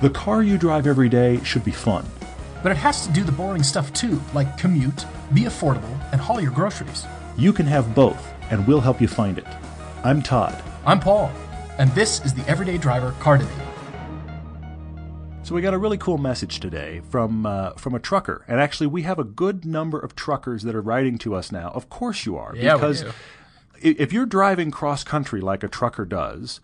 The car you drive every day should be fun. But it has to do the boring stuff too, like commute, be affordable, and haul your groceries. You can have both, and we'll help you find it. I'm Todd. I'm Paul, and this is the Everyday Driver Car Debate. So we got a really cool message today from uh, from a trucker, and actually we have a good number of truckers that are writing to us now. Of course you are, Yeah, we because do. if you're driving cross country like a trucker does,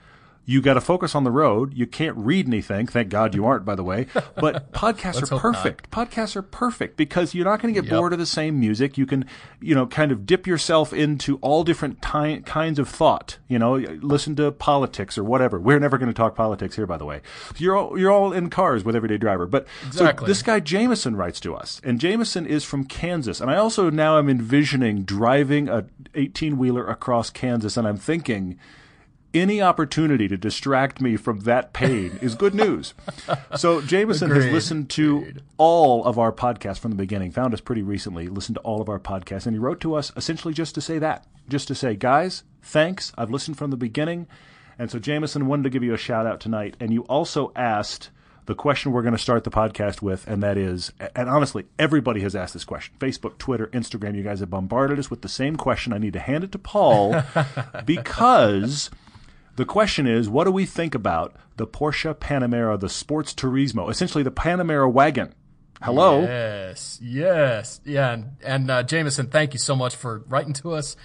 you got to focus on the road. You can't read anything. Thank God you aren't, by the way. But podcasts are hope not. perfect. Podcasts are perfect because you're not going to get Yep. bored of the same music. You can, you know, kind of dip yourself into all different ti- kinds of thought. You know, listen to politics or whatever. We're never going to talk politics here, by the way. You're all, you're all in cars with Everyday Driver. But Exactly. so this guy Jameson writes to us, and Jameson is from Kansas. And I also now am envisioning driving a 18 wheeler across Kansas, and I'm thinking any opportunity to distract me from that pain is good news. So Jameson has listened to all of our podcasts from the beginning, found us pretty recently, listened to all of our podcasts, and he wrote to us essentially just to say that. Just to say, guys, thanks. I've listened from the beginning. And so Jameson wanted to give you a shout out tonight. And you also asked the question we're going to start the podcast with, and that is, and honestly, everybody has asked this question Facebook, Twitter, Instagram. You guys have bombarded us with the same question. I need to hand it to Paul because the question is, what do we think about the Porsche Panamera, the Sports Turismo, essentially the Panamera wagon? Hello. Yes, yes, yeah, and, and uh, Jameson, thank you so much for writing to us.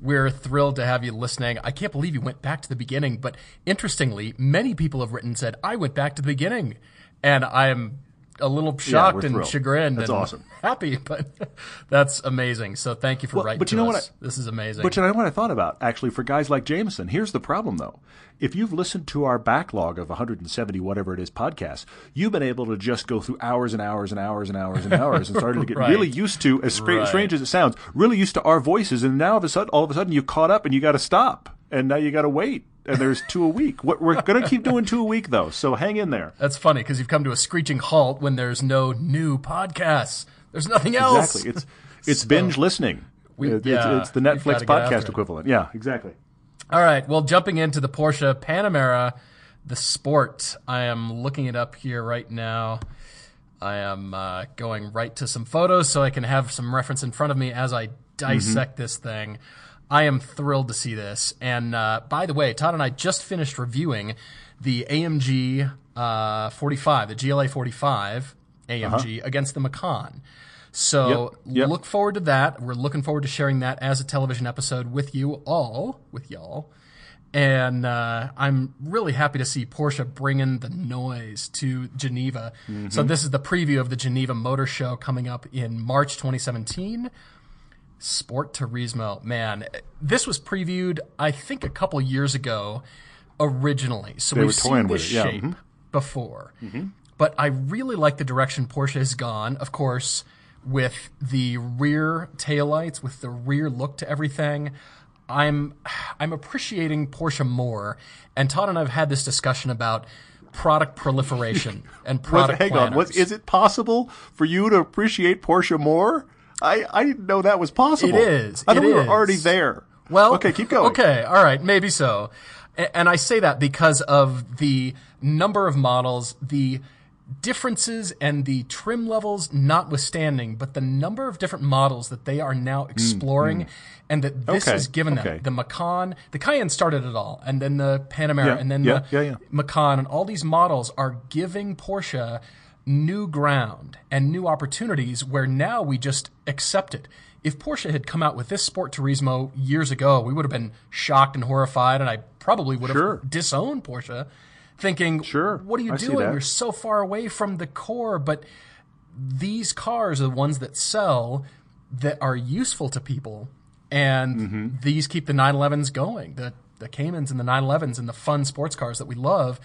We're thrilled to have you listening. I can't believe you went back to the beginning, but interestingly, many people have written and said I went back to the beginning, and I'm a little shocked we're and chagrined That's and awesome. happy, but that's amazing. So thank you for Well, writing but you know what us. this is amazing. But you know what I thought about actually for guys like Jameson? Here's the problem though. If you've listened to our backlog of 170 whatever it is podcasts, you've been able to just go through hours and hours and hours and hours and hours and started to get Right. really used to as stra- Right. strange as it sounds, really used to our voices and now of a sudden all of a sudden you caught up and you got to stop and now you got to wait and there's two a week. We're going to keep doing two a week though. So hang in there. that's funny because you've come to a screeching halt when there's no new podcasts. There's nothing else. Exactly. It's it's binge listening. We- It- yeah, it's, it's the Netflix gotta get after podcast equivalent. Yeah, exactly. All right. Well, jumping into the Porsche Panamera, the sport. I am looking it up here right now. I am uh, going right to some photos so I can have some reference in front of me as I dissect this thing. I am thrilled to see this. And uh, by the way, Todd and I just finished reviewing the AMG uh, 45, the GLA 45 AMG against the Macan. So Yep, yep. look forward to that. We're looking forward to sharing that as a television episode with you all, with y'all. And uh, I'm really happy to see Porsche bringing the noise to Geneva. So this is the preview of the Geneva Motor Show coming up in March 2017. Sport Turismo, man, this was previewed I think a couple years ago originally. So They we've seen this it, yeah, shape mhm. before. But I really like the direction Porsche has gone. Of course, with the rear taillights, with the rear look to everything. I'm I'm appreciating Porsche more. And Todd and I have had this discussion about product proliferation and product hang on. Was, planners. is it possible for you to appreciate Porsche more? I, I didn't know that was possible. It is. I thought we were already there. Well, okay, keep going. Okay, all right, maybe so. And I say that because of the number of models, the differences and the trim levels notwithstanding, but the number of different models that they are now exploring and that this Mm, Okay, has given them. okay. The Macan, the Cayenne started it all, and then the Panamera, Yeah, and then yeah, the yeah. Macan, and all these models are giving Porsche new ground and new opportunities where now we just accept it. If Porsche had come out with this Sport Turismo years ago, we would have been shocked and horrified, and I probably would have Sure. disowned Porsche, thinking, Sure, what are you I doing? You're so far away from the core." But these cars are the ones that sell that are useful to people, and Mm-hmm. these keep the 911s going. The the Caymans and the 911s and the fun sports cars that we love.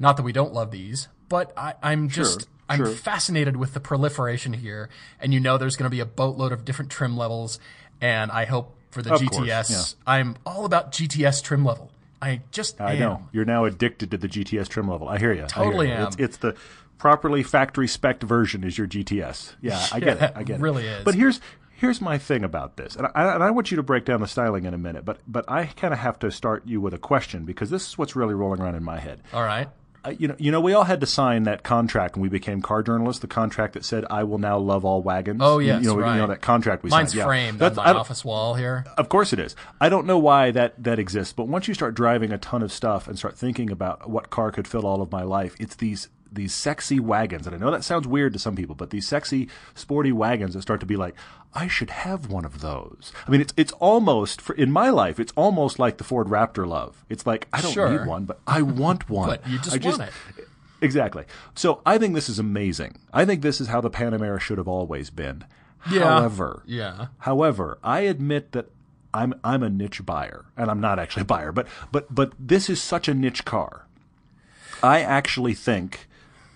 Not that we don't love these, but I, I'm just I'm sure. fascinated with the proliferation here, and you know there's going to be a boatload of different trim levels, and I hope for the Of GTS. course, yeah. I'm all about GTS trim level. I just I am. know. You're now addicted to the GTS trim level. I hear you. Totally hear you. am. It's, it's the properly factory spec version is your GTS. Yeah, I get it. I get it. really is. But here's here's my thing about this, and I, and I want you to break down the styling in a minute. But but I kind of have to start you with a question because this is what's really rolling around in my head. All right. You know, you know, we all had to sign that contract when we became car journalists. The contract that said, "I will now love all wagons." Oh, yes, you know, right. you know that contract we Mine's signed. Yeah. framed on That's- my office wall here. Of course it is. I don't know why that that exists, but once you start driving a ton of stuff and start thinking about what car could fill all of my life, it's these these sexy wagons. And I know that sounds weird to some people, but these sexy sporty wagons that start to be like, I should have one of those. I mean, it's it's almost for in my life, it's almost like the Ford Raptor love. It's like I don't Sure. need one, but I want one. But you just I want it. Exactly. So I think this is amazing. I think this is how the Panamera should have always been. Yeah. However, Yeah. However, I admit that I'm I'm a niche buyer, and I'm not actually a buyer, but but but this is such a niche car. I actually think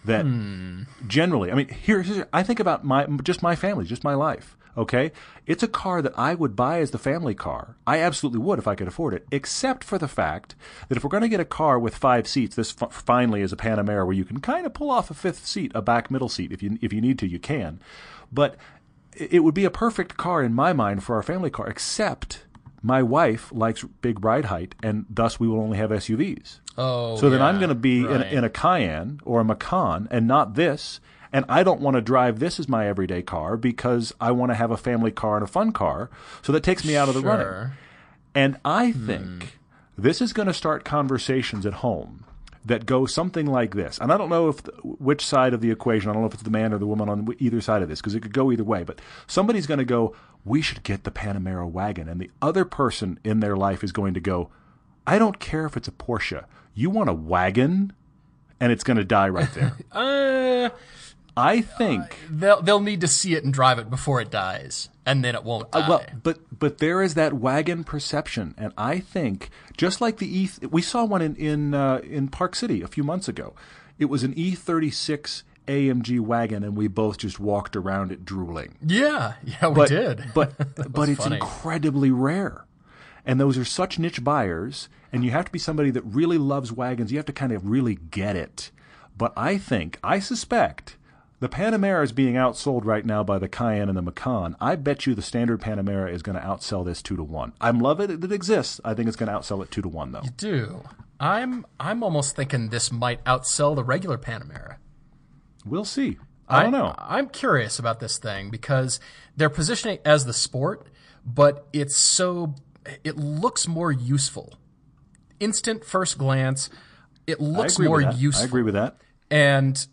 that hmm. generally, I mean, here, I think about my just my family, just my life. Okay, it's a car that I would buy as the family car. I absolutely would if I could afford it, except for the fact that if we're going to get a car with five seats, this f- finally is a Panamera where you can kind of pull off a fifth seat, a back middle seat, if you if you need to, you can. But it would be a perfect car in my mind for our family car, except my wife likes big ride height, and thus we will only have SUVs. Oh. So then I'm going to be in, right. in a Cayenne or a Macan and not this. And I don't want to drive this as my everyday car because I want to have a family car and a fun car. So that takes me out of the running. And I think this is going to start conversations at home that go something like this. And I don't know if the, which side of the equation. I don't know if it's the man or the woman on either side of this because it could go either way. But somebody's going to go, "We should get the Panamera wagon," and the other person in their life is going to go, "I don't care if it's a Porsche. You want a wagon." And it's going to die right there. Uh, I think they'll they'll need to see it and drive it before it dies, and then it won't die. Uh, Well, but but there is that wagon perception, and I think just like the E, we saw one in in uh, in Park City a few months ago. It was an E36 AMG wagon, and we both just walked around it drooling. yeah, yeah, we But did. but but it's funny. incredibly rare, and those are such niche buyers, and you have to be somebody that really loves wagons. You have to kind of really get it. But I think, I suspect, the Panamera is being outsold right now by the Cayenne and the Macan. I bet you the standard Panamera is going to outsell this two to one. I'm love it; that it exists. I think it's going to outsell it two to one, though. You do. I'm I'm almost thinking this might outsell the regular Panamera. We'll see. I don't know. I'm curious about this thing because they're positioning it as the sport, but it's so it looks more useful. Instant first glance, it looks more useful. I agree with that. And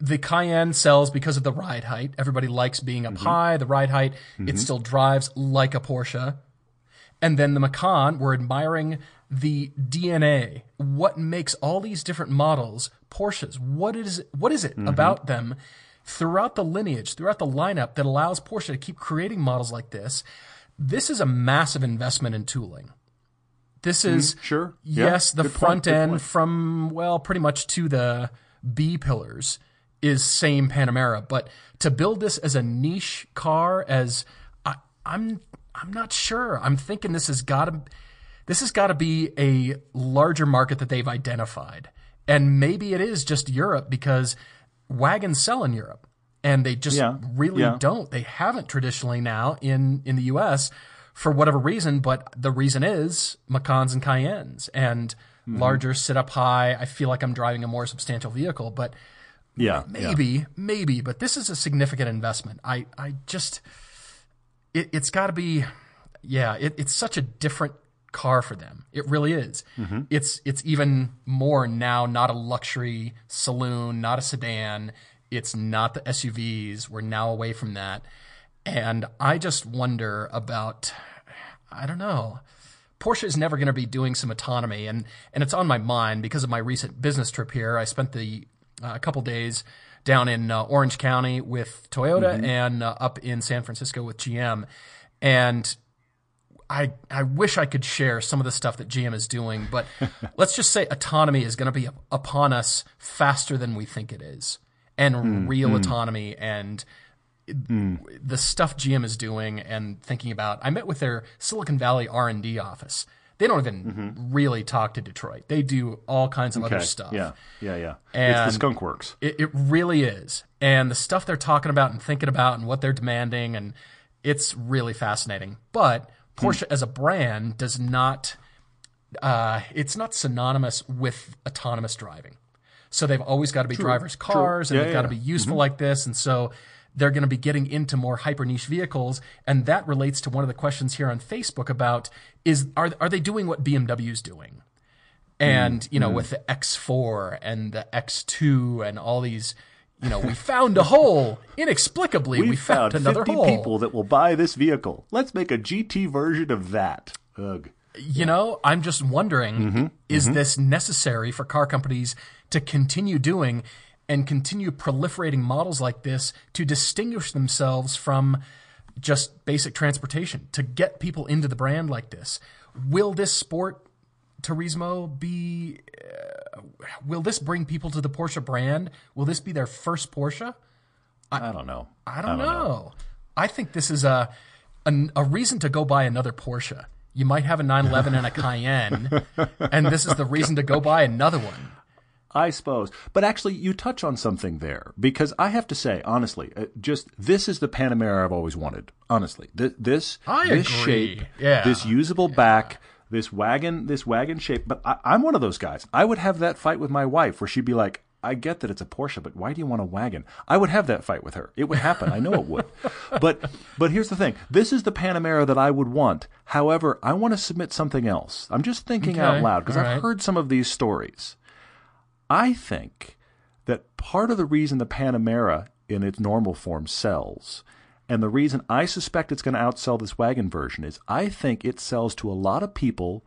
the Cayenne sells because of the ride height. Everybody likes being up high, the ride height. It still drives like a Porsche. And then the Macan, we're admiring the DNA. What makes all these different models Porsches? What is what is it about them throughout the lineage, throughout the lineup that allows Porsche to keep creating models like this? This is a massive investment in tooling. This is Sure. Yeah. yes, the Good front good end from well, pretty much to the B pillars is same Panamera, but to build this as a niche car, as I, I'm, I'm not sure. I'm thinking this has got to, this has got to be a larger market that they've identified, and maybe it is just Europe because wagons sell in Europe, and they just Yeah, really yeah. don't. They haven't traditionally now in in the U.S. for whatever reason, but the reason is Macans and Cayennes and Mm-hmm. larger, sit up high. I feel like I'm driving a more substantial vehicle, but Yeah. yeah. maybe, maybe, but this is a significant investment. I, I just, it, it's got to be, yeah, it, it's such a different car for them. It really is. Mm-hmm. It's, it's even more now, not a luxury saloon, not a sedan. It's not the SUVs. We're now away from that. And I just wonder about, I don't know. Porsche is never going to be doing some autonomy, and and it's on my mind because of my recent business trip here. I spent the Uh, a couple days down in uh, Orange County with Toyota mm-hmm. and uh, up in San Francisco with GM, and I I wish I could share some of the stuff that GM is doing, but let's just say autonomy is going to be upon us faster than we think it is, and mm, real mm. autonomy and mm. the stuff GM is doing and thinking about. I met with their Silicon Valley R and D office. They don't even mm-hmm. really talk to Detroit. They do all kinds of other stuff. Yeah. Yeah. Yeah. it's And- the Skunk Works. It, it really is. And the stuff they're talking about and thinking about and what they're demanding, and it's really fascinating. But hmm. Porsche as a brand does not, uh, it's not synonymous with autonomous driving. So they've always got to be drivers' cars and Yeah, they've yeah, got to yeah. be useful mm-hmm. like this. And so they're going to be getting into more hyper niche vehicles. And that relates to one of the questions here on Facebook about is are, are they doing what BMW's doing? And, mm, you know, mm. with the X4 and the X2 and all these, you know, we found a hole. Inexplicably, we, We found, found another 50 hole. people that will buy this vehicle. Let's make a GT version of that. Ugh. You know, I'm just wondering Mm-hmm. is mm-hmm. this necessary for car companies to continue doing and continue proliferating models like this to distinguish themselves from just basic transportation, to get people into the brand like this? Will this sport, Turismo, be. Uh, will this bring people to the Porsche brand? Will this be their first Porsche? I don't know. I don't, know. I think this is a, a a reason to go buy another Porsche. You might have a 911 and a Cayenne, and this is the reason to go buy another one. I suppose. But actually, you touch on something there because I have to say, honestly, uh, just this is the Panamera I've always wanted. Honestly, Th- this this agree. shape, Yeah. this usable back, this wagon, this wagon shape. But I, I'm one of those guys. I would have that fight with my wife where she'd be like. I get that it's a Porsche, but why do you want a wagon? I would have that fight with her. It would happen. I know it would. But but here's the thing. This is the Panamera that I would want. However, I want to submit something else. I'm just thinking out loud because I've right. heard some of these stories. I think that part of the reason the Panamera in its normal form sells, and the reason I suspect it's going to outsell this wagon version is I think it sells to a lot of people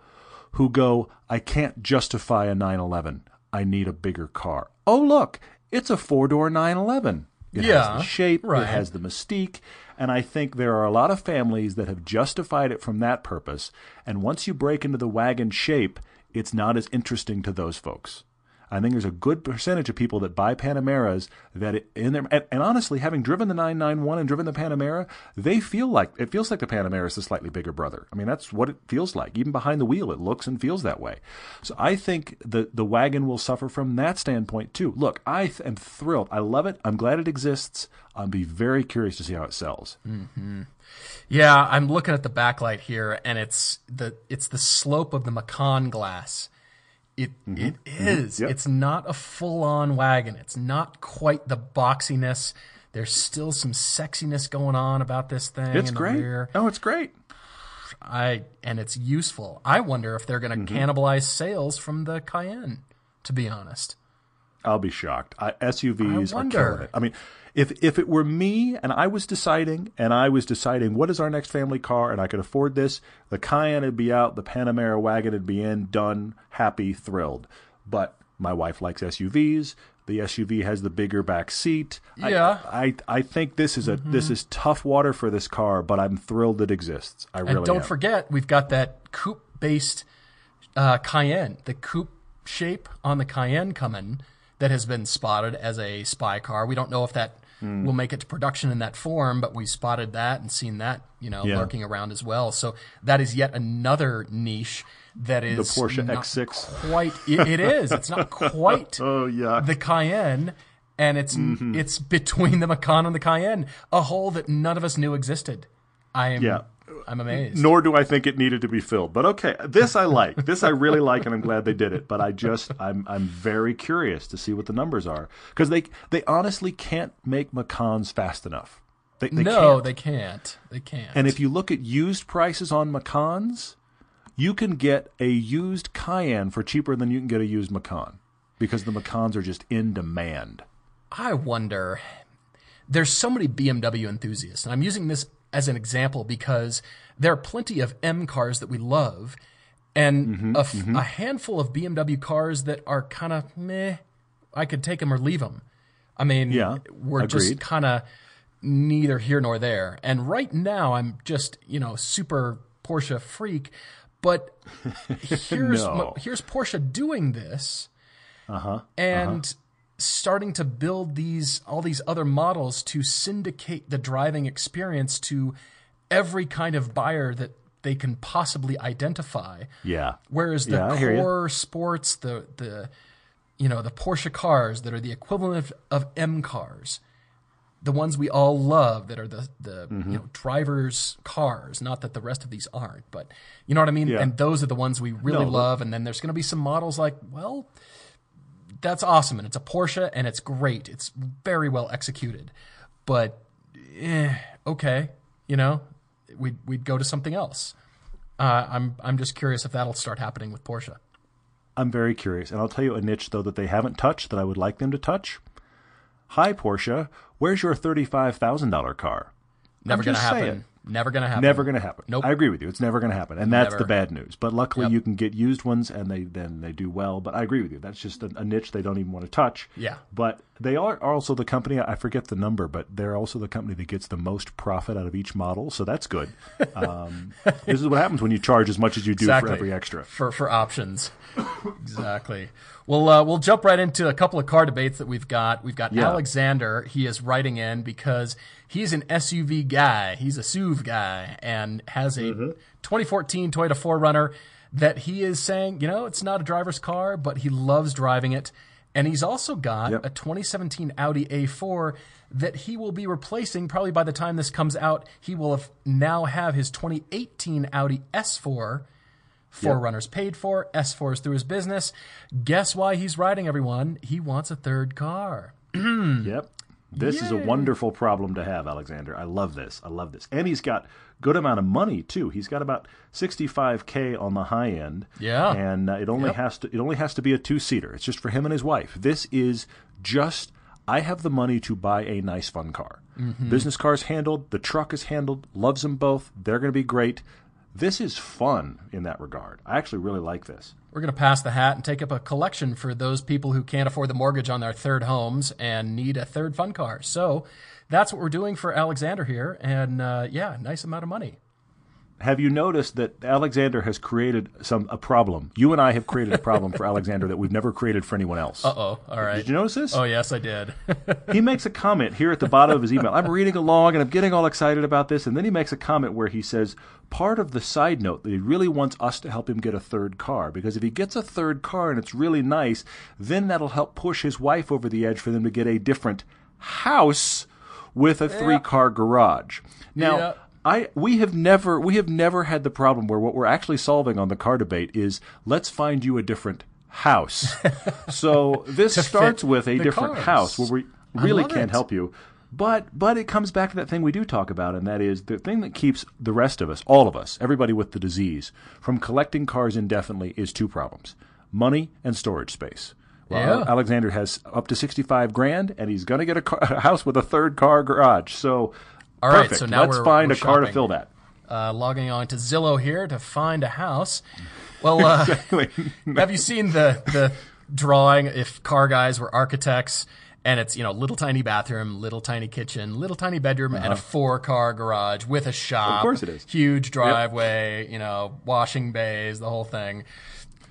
who go, I can't justify a 911. I need a bigger car. Oh, look, it's a four door 911. It has Yeah, the shape, right. it has the mystique, and I think there are a lot of families that have justified it from that purpose. And once you break into the wagon shape, it's not as interesting to those folks. I think there's a good percentage of people that buy Panameras that in their and, and honestly, having driven the 991 and driven the Panamera, they feel like it feels like the Panamera is the slightly bigger brother. I mean, that's what it feels like. Even behind the wheel, it looks and feels that way. So I think the the wagon will suffer from that standpoint too. Look, I th- am thrilled. I love it. I'm glad it exists. I'll be very curious to see how it sells. Mm-hmm. Yeah, I'm looking at the backlight here, and it's the it's the slope of the Macan glass. It mm-hmm. it mm-hmm. is. Yep. It's not a full on wagon. It's not quite the boxiness. There's still some sexiness going on about this thing. It's great. rear. Oh, it's great. I and it's useful. I wonder if they're going to mm-hmm. cannibalize sales from the Cayenne. To be honest, I'll be shocked. I, SUVs I are killing it. I mean, if if it were me and I was deciding, and I was deciding what is our next family car, and I could afford this, the Cayenne would be out, the Panamera wagon would be in, done, happy, thrilled. But my wife likes SUVs. The SUV has the bigger back seat. I- Yeah. Mm-hmm. I, I, think this is a this is tough water for this car, but I'm thrilled it exists. I really and don't am. forget we've got that coupe based uh, Cayenne, the coupe shape on the Cayenne coming that has been spotted as a spy car. We don't know if that Hmm. will make it to production in that form, but we spotted that and seen that, you know, Yeah. lurking around as well. So that is yet another niche that is the Porsche not X6. Quite, it, it is. It's not quite Oh yeah. the Cayenne, and it's Mm-hmm. it's between the Macan and the Cayenne, a hole that none of us knew existed. I am, Yeah. I'm amazed. nor do I think it needed to be filled. But okay, this I like. This I really like, and I'm glad they did it. But I just I'm I'm very curious to see what the numbers are because they they honestly can't make Macans fast enough. They, they no, can't. they can't. They can't. and if you look at used prices on Macans, you can get a used Cayenne for cheaper than you can get a used Macan because the Macans are just in demand. I wonder, there's so many BMW enthusiasts, and I'm using this as an example because there are plenty of M cars that we love, and Mm-hmm, a, f- mm-hmm. a handful of BMW cars that are kind of meh. I could take them or leave them. I mean, Yeah, we're just kind of neither here nor there. And right now, I'm just you know super Porsche freak, but here's No. here's Porsche doing this uh-huh, uh-huh. and starting to build these all these other models to syndicate the driving experience to every kind of buyer that they can possibly identify. Yeah. Whereas the Yeah, I hear ya. core sports, the the you know the Porsche cars that are the equivalent of, of M cars, the ones we all love that are the the Mm-hmm. you know drivers' cars. Not that the rest of these aren't, but you know what I mean. Yeah. And those are the ones we really No, love. And then there's going to be some models like well that's awesome, and it's a Porsche, and it's great. It's very well executed, but eh, okay, you know, we'd we'd go to something else. Uh, I'm I'm just curious if that'll start happening with Porsche. I'm very curious, and I'll tell you a niche though that they haven't touched that I would like them to touch. Hi Porsche, where's your thirty-five thousand dollar car? Never gonna happen. saying. Never gonna happen. Never going to happen. Nope. I agree with you. It's never going to happen, and that's Never. the bad news. But luckily, Yep. you can get used ones, and they then they do well. But I agree with you. That's just a, a niche they don't even want to touch. Yeah. But they are are also the company. I forget the number, but they're also the company that gets the most profit out of each model. So that's good. Um, this is what happens when you charge as much as you do Exactly. for every extra. for for options. exactly. Well, uh, we'll jump right into a couple of car debates that we've got. We've got Yeah. Alexander. He is writing in because he's an SUV guy. He's a SUV guy and has a Mm-hmm. 2014 Toyota 4Runner that he is saying, you know, it's not a driver's car, but he loves driving it. And he's also got Yep. a 2017 Audi A4 that he will be replacing probably by the time this comes out. He will have now have his 2018 Audi S4 Forerunners paid for, S4s through his business. Guess why he's riding everyone? He wants a third car. Yep. This is a wonderful problem to have, Alexander. I love this. I love this. And he's got good amount of money too. He's got about 65k on the high end. Yeah. And uh, it only Yep. has to it only has to be a two-seater. It's just for him and his wife. This is just I have the money to buy a nice fun car. Mm-hmm. Business car's handled, the truck is handled, loves them both. They're going to be great. This is fun in that regard. I actually really like this. We're going to pass the hat and take up a collection for those people who can't afford the mortgage on their third homes and need a third fun car. So that's what we're doing for Alexander here. And uh, yeah, nice amount of money. Have you noticed that Alexander has created some a problem? You and I have created a problem for Alexander that we've never created for anyone else. Uh oh. All right. Did you notice this? Oh, yes, I did. he makes a comment here at the bottom of his email. I'm reading along and I'm getting all excited about this, and then he makes a comment where he says part of the side note that he really wants us to help him get a third car because if he gets a third car and it's really nice, then that'll help push his wife over the edge for them to get a different house with a three-car garage. Now. Yeah. I we have never we have never had the problem where what we're actually solving on the car debate is let's find you a different house. so this starts with a different cars. house where we really can't it. help you. But but it comes back to that thing we do talk about, and that is the thing that keeps the rest of us, all of us, everybody with the disease, from collecting cars indefinitely is two problems: money and storage space. Well, Yeah. Alexander has up to sixty-five grand, and he's going to get a, car, a house with a third car garage. So, All right, perfect. so now let's we're- find we're a car to fill that. uh, logging on to Zillow here to find a house. Well, uh, have you seen the the drawing? If car guys were architects, and it's you know little tiny bathroom, little tiny kitchen, little tiny bedroom, and a four car garage with a shop. Uh-huh. Of course it is. Huge driveway, you know, washing bays, the whole thing.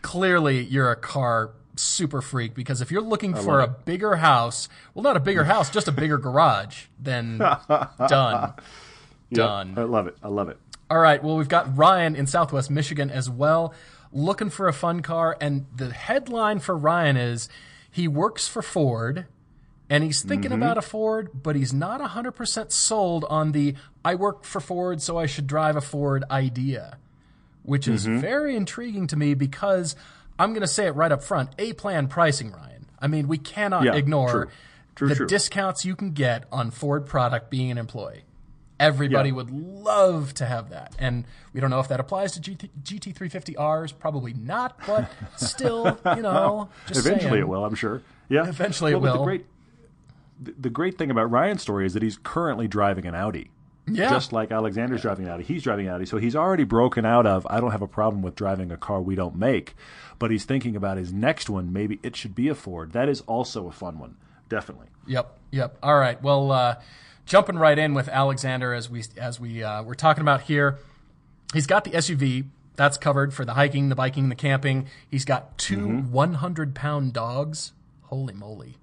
Clearly, you're a car super freak because if you're looking for a love bigger house, well, not a bigger mm. house, just a bigger garage, then done. Done. I love it. I love it. All right. Well, we've got Ryan in Southwest Michigan as well, looking for a fun car. And the headline for Ryan is he works for Ford and he's thinking mm-hmm. about a Ford, but he's not 100% sold on the I work for Ford, so I should drive a Ford idea, which is mm-hmm. very intriguing to me because I'm going to say it right up front A plan pricing, Ryan. I mean, we cannot Yeah, ignore true. True, the true. discounts you can get on Ford product being an employee. Everybody Yeah. would love to have that. And we don't know if that applies to GT, GT350Rs. Probably not, but still, you know, Eventually saying. it will, I'm sure. Yeah. Eventually it Well, but will. The great, the, the great thing about Ryan's story is that he's currently driving an Audi. Yeah. Just like Alexander's driving an Audi, he's driving an Audi. So he's already broken out of, I don't have a problem with driving a car we don't make. But he's thinking about his next one. Maybe it should be a Ford. That is also a fun one. Definitely. Yep, yep. All right. Well, uh, jumping right in with Alexander as we as we uh, we're talking about here. He's got the SUV that's covered for the hiking, the biking, the camping. He's got 2 Mm-hmm. 100 pound dogs. Holy moly!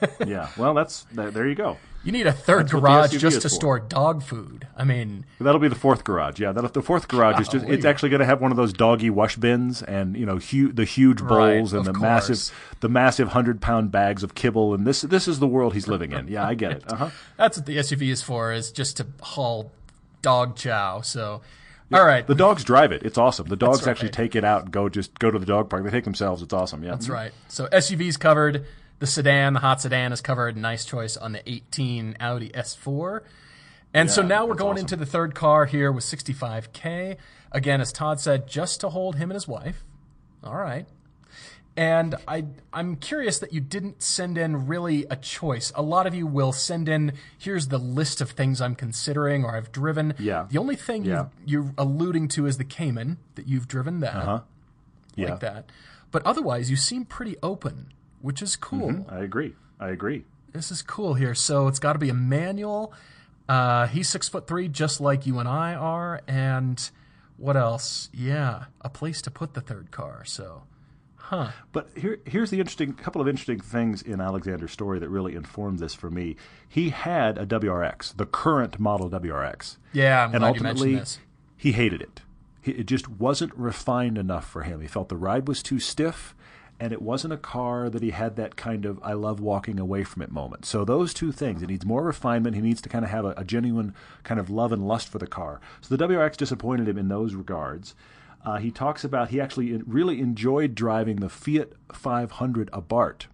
Yeah. Well, that's there, there you go. You need a third That's garage just to for. store dog food. I mean, That'll be the fourth garage. Yeah, that the fourth garage is just it's actually going to have one of those doggy wash bins and you know hu- the huge Right, bowls and the course. massive the massive hundred pound bags of kibble and this this is the world he's living in. Yeah, I get it. Uh huh. that's what the SUV is for, is just to haul dog chow. So, All right. The dogs drive it. It's awesome. The dogs right. actually take it out and go just go to the dog park. They take themselves. It's awesome. Yeah. That's right. So SUVs covered. The sedan, the hot sedan, is covered. Nice choice on the 18 Audi S4. And so now we're going awesome. into the third car here with 65K. Again, as Todd said, just to hold him and his wife. All right. And I, I'm curious that you didn't send in really a choice. A lot of you will send in, here's the list of things I'm considering or I've driven. Yeah. The only thing Yeah. you, you're alluding to is the Cayman, that you've driven that, Uh-huh. Yeah. like that. But otherwise, you seem pretty open, which is cool. I agree. I agree. This is cool here. So it's got to be a manual. Uh, he's six foot three, just like you and I are. And what else? Yeah, a place to put the third car. So, huh? But here, here's the interesting couple of interesting things in Alexander's story that really informed this for me. He had a WRX, the current model WRX, Yeah, I'm and glad you mentioned ultimately this. he hated it. He, it just wasn't refined enough for him. He felt the ride was too stiff, and it wasn't a car that he had that kind of "I love walking away from it" moment. So those two things, it needs more refinement. He needs to kind of have a, a genuine kind of love and lust for the car. So the WRX disappointed him in those regards. Uh, he talks about he actually really enjoyed driving the Fiat 500 Abarth.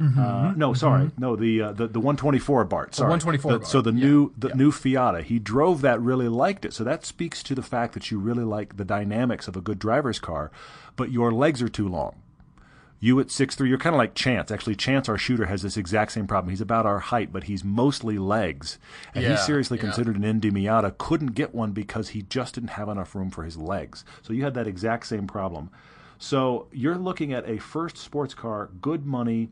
Uh, no, sorry, no the uh, the the 124 Abarth. Sorry, 124 The- So the yeah, new the new Fiata. He drove that, really liked it. So that speaks to the fact that you really like the dynamics of a good driver's car, but your legs are too long. You at six three, you're kind of like Chance. Actually, Chance, our shooter, has this exact same problem. He's about our height, but he's mostly legs, and he Yeah, seriously yeah. considered an ND Miata. Couldn't get one because he just didn't have enough room for his legs. So you had that exact same problem. So you're looking at a first sports car, good money.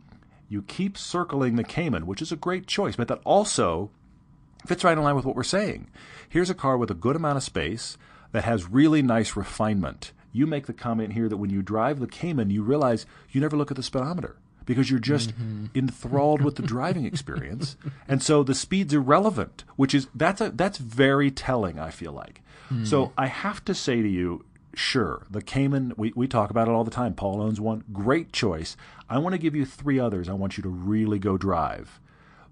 You keep circling the Cayman, which is a great choice, but that also fits right in line with what we're saying. Here's a car with a good amount of space that has really nice refinement. You make the comment here that when you drive the Cayman, you realize you never look at the speedometer because you're just mm-hmm. enthralled with the driving experience, and so the speed's irrelevant. Which is that's a that's very telling. I feel like. Hmm. So I have to say to you, sure, the Cayman. We we talk about it all the time. Paul owns one. Great choice. I want to give you three others. I want you to really go drive.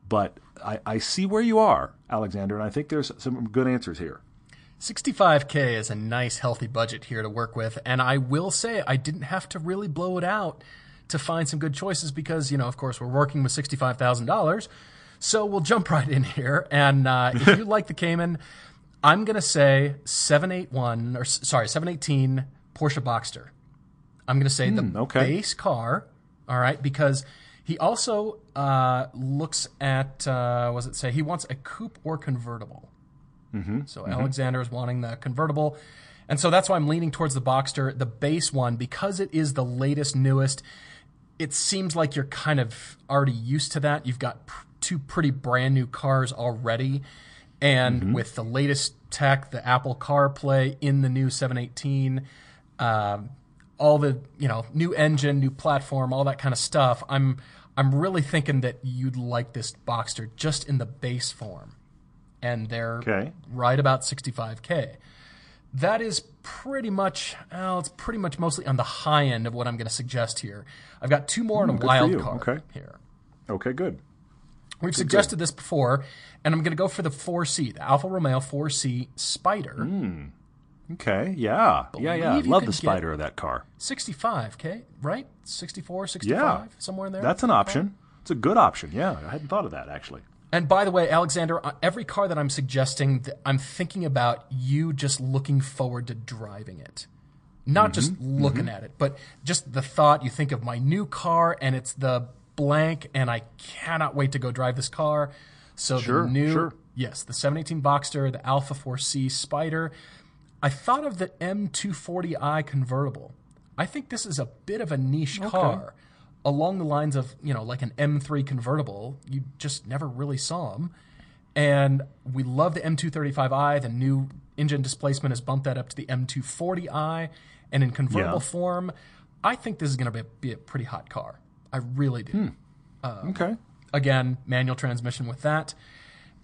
But I, I see where you are, Alexander, and I think there's some good answers here. 65K is a nice, healthy budget here to work with. And I will say, I didn't have to really blow it out to find some good choices because, you know, of course, we're working with $65,000. So we'll jump right in here. And uh, if you like the Cayman, I'm going to say 781, or sorry, 718 Porsche Boxster. I'm going to say the okay. base car, all right, because he also uh, looks at, uh, what does it say? He wants a coupe or convertible. Mm-hmm. So mm-hmm. Alexander is wanting the convertible. And so that's why I'm leaning towards the Boxster, the base one, because it is the latest, newest. It seems like you're kind of already used to that. You've got pr- two pretty brand new cars already. And mm-hmm. with the latest tech, the Apple CarPlay in the new 718, um, all the you know new engine, new platform, all that kind of stuff. I'm I'm really thinking that you'd like this Boxster just in the base form, and they're Okay. right about 65k. That is pretty much well, it's pretty much mostly on the high end of what I'm going to suggest here. I've got two more in a good for wild card Okay. here. Okay, good. We've suggested this before, and I'm going to go for the 4C, the Alfa Romeo 4C Spider. Hmm. Okay, yeah, yeah, yeah. Love the spider of that car. 65k, right? 64, 65, Yeah, somewhere in there. That's an option. It's a good option. Yeah, I hadn't thought of that actually. And by the way, Alexander, uh, every car that I'm suggesting, I'm thinking about you just looking forward to driving it. Not just Mm-hmm, looking at it, but just the thought you think of my new car and it's the blank and I cannot wait to go drive this car. So Sure, the new, sure. yes, the 718 Boxster, the Alfa 4C Spider. I thought of the M240i convertible. I think this is a bit of a niche car along the lines of, you know, like an M3 convertible. You just never really saw them. And we love the M235i. The new engine displacement has bumped that up to the M240i. And in convertible Yeah. form, I think this is going to be, a pretty hot car. I really do. Hmm. Um, okay. Again, manual transmission with that.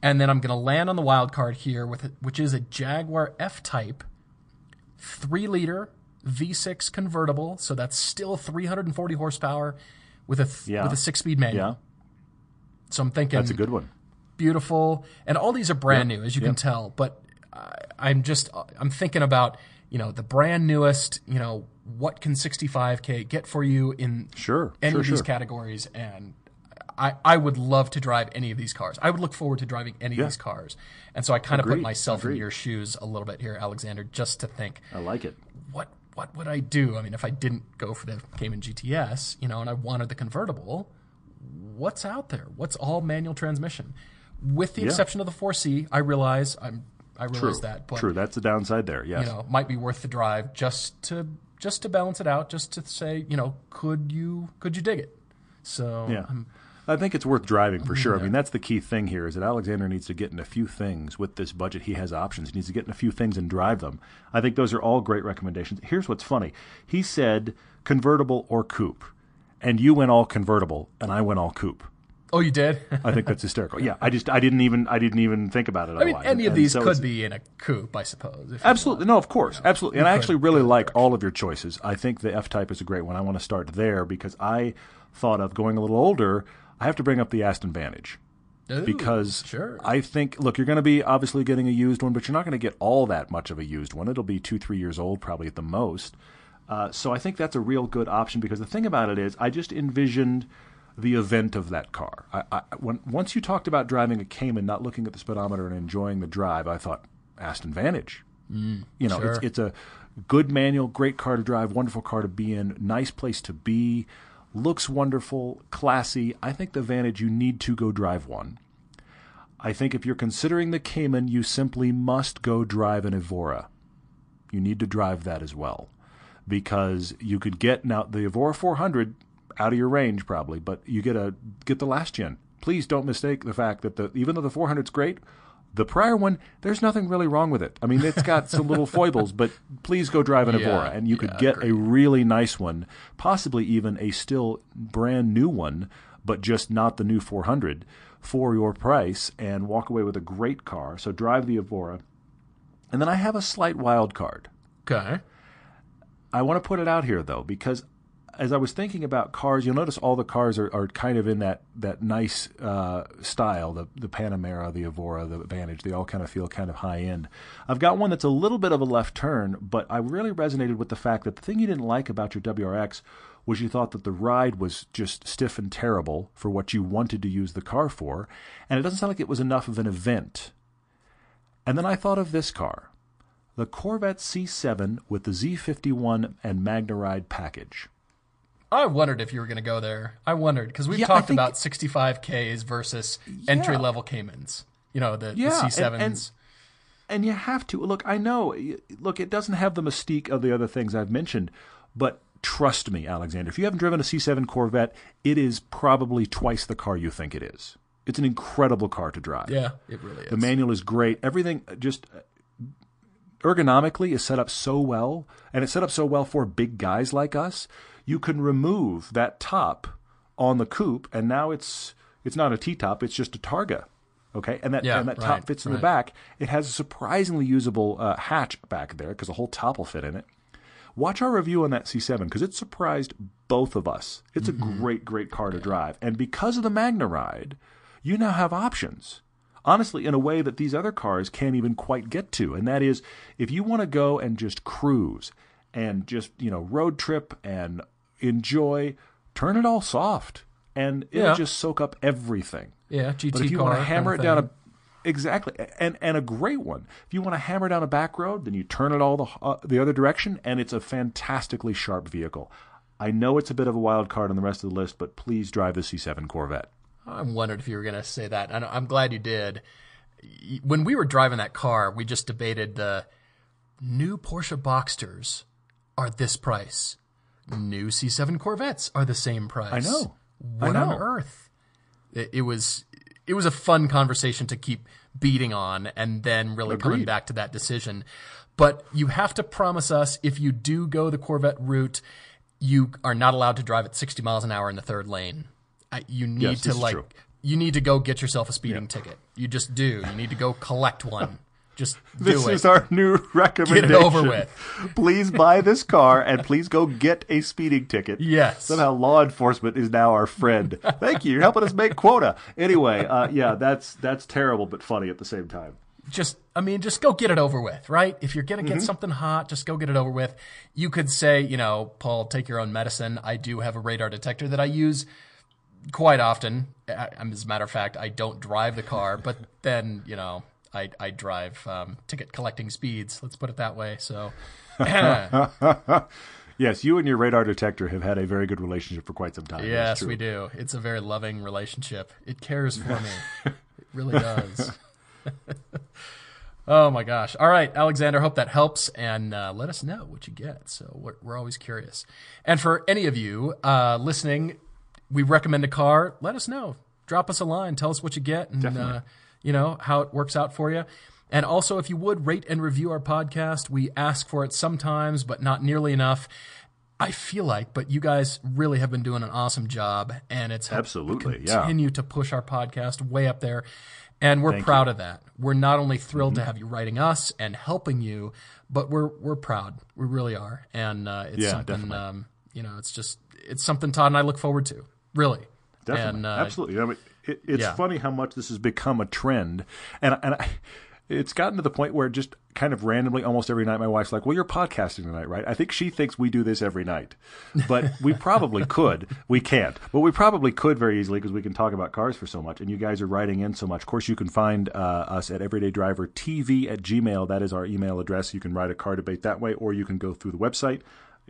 And then I'm going to land on the wild card here, with it, which is a Jaguar F Type, three liter V6 convertible. So that's still 340 horsepower with a th- Yeah. with a six speed manual. Yeah, So I'm thinking that's a good one. beautiful, and all these are brand Yep, new, as you yep. can tell. But I, I'm just I'm thinking about you know the brand newest. You know what can 65k get for you in Sure, any sure, of these sure. categories and. I, I would love to drive any of these cars. I would look forward to driving any of these cars. And so I kind of put Agreed, myself in your shoes a little bit here, Alexander, just to think, I like it. What would I do? I mean, if I didn't go for the Cayman GTS, you know, and I wanted the convertible, what's out there? What's all manual transmission? With the exception of the 4C, I realize I'm I realize that, but True, that's the downside there. Yes. you know, might be worth the drive just to just to balance it out, just to say, you know, could you could you dig it? So Yeah. Um, I think it's worth driving for sure. I mm-hmm. mean, that's the key thing here is that Alexander needs to get in a few things with this budget. He has options. He needs to get in a few things and drive them. I think those are all great recommendations. Here's what's funny. He said convertible or coupe. And you went all convertible and I went all coupe. Oh, you did? I think that's hysterical. Yeah, I just I didn't even I didn't even think about it I mean, otherwise. any of And these so could be in a coupe, I suppose. Absolutely. No, of course. Absolutely. And I actually really like all of your choices. I think the F Type is a great one. I want to start there because I thought of going a little older. I have to bring up the Aston Vantage Ooh, because sure. I think, look, you're going to be obviously getting a used one, but you're not going to get all that much of a used one. It'll be two, three years old probably at the most. Uh, so I think that's a real good option because the thing about it is, I just envisioned the event of that car. I, I, when, once you talked about driving a Cayman, not looking at the speedometer and enjoying the drive, I thought Aston Vantage. you know, sure. it's, it's a good manual, great car to drive, wonderful car to be in, nice place to be, looks wonderful, classy. I think the Vantage, you need to go drive one. I think if you're considering the Cayman, you simply must go drive an Evora. You need to drive that as well. Because you could get now the Evora 400 out of your range probably, but you get a get the last gen. Please don't mistake the fact that the even though the 400's great, the prior one there's nothing really wrong with it. I mean, it's got some little foibles, but please go drive an Yeah, Evora and you could yeah, get a really nice one, possibly even a still brand new one, but just not the new 400 for your price and walk away with a great car. So drive the Evora. And then I have a slight wild card. okay. I want to put it out here though, because as I was thinking about cars, you'll notice all the cars are, are kind of in that that nice uh, style. The the Panamera, the Evora, the Vantage, they all kind of feel kind of high end. I've got one that's a little bit of a left turn, but I really resonated with the fact that the thing you didn't like about your WRX was you thought that the ride was just stiff and terrible for what you wanted to use the car for, and it doesn't sound like it was enough of an event. And then I thought of this car the Corvette C7 with the Z51 and Magna Ride package. I wondered if you were going to go there. I wondered because we've Yeah, talked think- about 65Ks versus entry level Caymans. You know, the, Yeah, the C7s. and- And you have to look. I know. Look, it doesn't have the mystique of the other things I've mentioned, but trust me, Alexander. If you haven't driven a C7 Corvette, it is probably twice the car you think it is. It's an incredible car to drive. yeah, it really is. The manual is great. Everything just uh, ergonomically is set up so well, and it's set up so well for big guys like us. You can remove that top on the coupe, and now it's it's not a T top; it's just a Targa. Okay, and that Yeah, and that right, top fits in the back. It has a surprisingly usable uh, hatch back there because the whole top will fit in it. Watch our review on that C7 because it surprised both of us. It's Mm-hmm. a great, great car to drive. And because of the Magna Ride, you now have options. Honestly, in a way that these other cars can't even quite get to. And that is if you want to go and just cruise and just, you know, road trip and enjoy, turn it all soft. And it'll Yeah. just soak up everything. yeah, GT But if you want to hammer it down a exactly and and a great one. If you want to hammer down a back road, then you turn it all the uh, the other direction, and it's a fantastically sharp vehicle. I know it's a bit of a wild card on the rest of the list, but please drive the C7 Corvette. I wondered if you were going to say that. and I'm glad you did. When we were driving that car, we just debated the new Porsche Boxsters are this price. New C7 Corvettes are the same price. I know. I What on earth? It, it was it was a fun conversation to keep beating on and then really coming back to that decision. But you have to promise us if you do go the Corvette route, you are not allowed to drive at 60 miles an hour in the third lane. You need Yes, to like you need to go get yourself a speeding ticket. You just do. You need to go collect one. Just do This it. is our new recommendation. Get over with. please buy this car and please go get a speeding ticket. Yes. Somehow law enforcement is now our friend. Thank you. You're helping us make quota. Anyway, uh, yeah, that's that's terrible but funny at the same time. just I mean, just go get it over with, right? If you're gonna Mm-hmm. get something hot, just go get it over with. You could say, you know, Paul, take your own medicine. I do have a radar detector that I use quite often. As a matter of fact, I don't drive the car, but then you know, I I drive um, ticket collecting speeds. Let's put it that way. So. Yes, you and your radar detector have had a very good relationship for quite some time. Yes, we do. It's a very loving relationship. It cares for me. it really does. oh my gosh. All right, Alexander, hope that helps and uh, let us know what you get. So we're, we're always curious. And for any of you uh, listening, we recommend a car. Let us know. Drop us a line. Tell us what you get and, uh, you know, how it works out for you. And also, if you would rate and review our podcast, we ask for it sometimes, but not nearly enough. I feel like, but you guys really have been doing an awesome job, and it's Absolutely, yeah. continue to push our podcast way up there, and we're proud of that. We're not only thrilled Mm-hmm. to have you writing us and helping you, but we're we're proud. We really are, and uh, it's Yeah, something um, you know, it's just it's something Todd and I look forward to, really. Definitely, And, uh, absolutely. I mean, it, it's yeah. funny how much this has become a trend, and and I, it's gotten to the point where just kind of randomly, almost every night, my wife's like, "Well, you're podcasting tonight, right?" I think she thinks we do this every night, but we probably could. We can't, but we probably could very easily because we can talk about cars for so much, and you guys are writing in so much. Of course, you can find uh, us at Everyday Driver TV at Gmail. That is our email address. You can write a car debate that way, or you can go through the website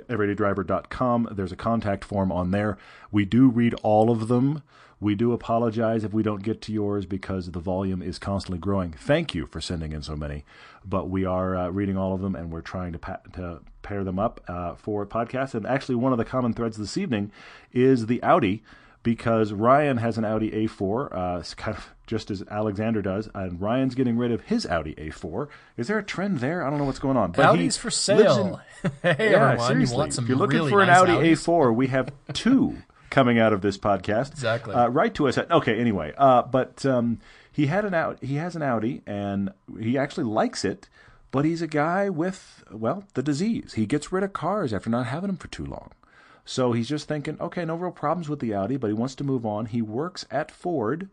everydaydriver.com. There's a contact form on there. We do read all of them. We do apologize if we don't get to yours because the volume is constantly growing. Thank you for sending in so many, but we are uh, reading all of them and we're trying to, pa- to pair them up uh, for podcasts. And actually, one of the common threads this evening is the Audi because Ryan has an Audi A4, uh, kind of just as Alexander does, and Ryan's getting rid of his Audi A4. Is there a trend there? I don't know what's going on. But Audi's for lives in- sale. hey yeah, everyone, seriously. you want some if you're looking really for an nice Audi Audis? A4, we have two coming out of this podcast. Exactly. Uh, write to us at okay. Anyway, uh, but um, he had an out. He has an Audi, and he actually likes it. But he's a guy with well the disease. He gets rid of cars after not having them for too long. So he's just thinking, okay, no real problems with the Audi, but he wants to move on. He works at Ford,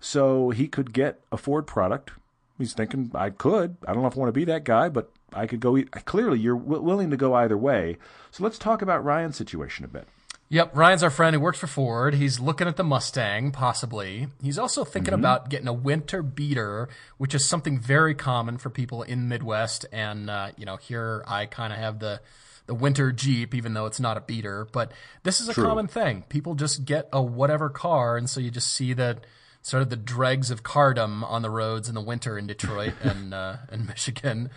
so he could get a Ford product. He's thinking, I could. I don't know if I want to be that guy, but I could go. Clearly, you're w- willing to go either way. So let's talk about Ryan's situation a bit. Yep, Ryan's our friend who works for Ford. He's looking at the Mustang, possibly. He's also thinking Mm-hmm. about getting a winter beater, which is something very common for people in the Midwest. And uh, you know, here I kind of have the the winter Jeep, even though it's not a beater. But this is a common thing. People just get a whatever car, and so you just see the sort of the dregs of cardom on the roads in the winter in Detroit and uh, and Michigan.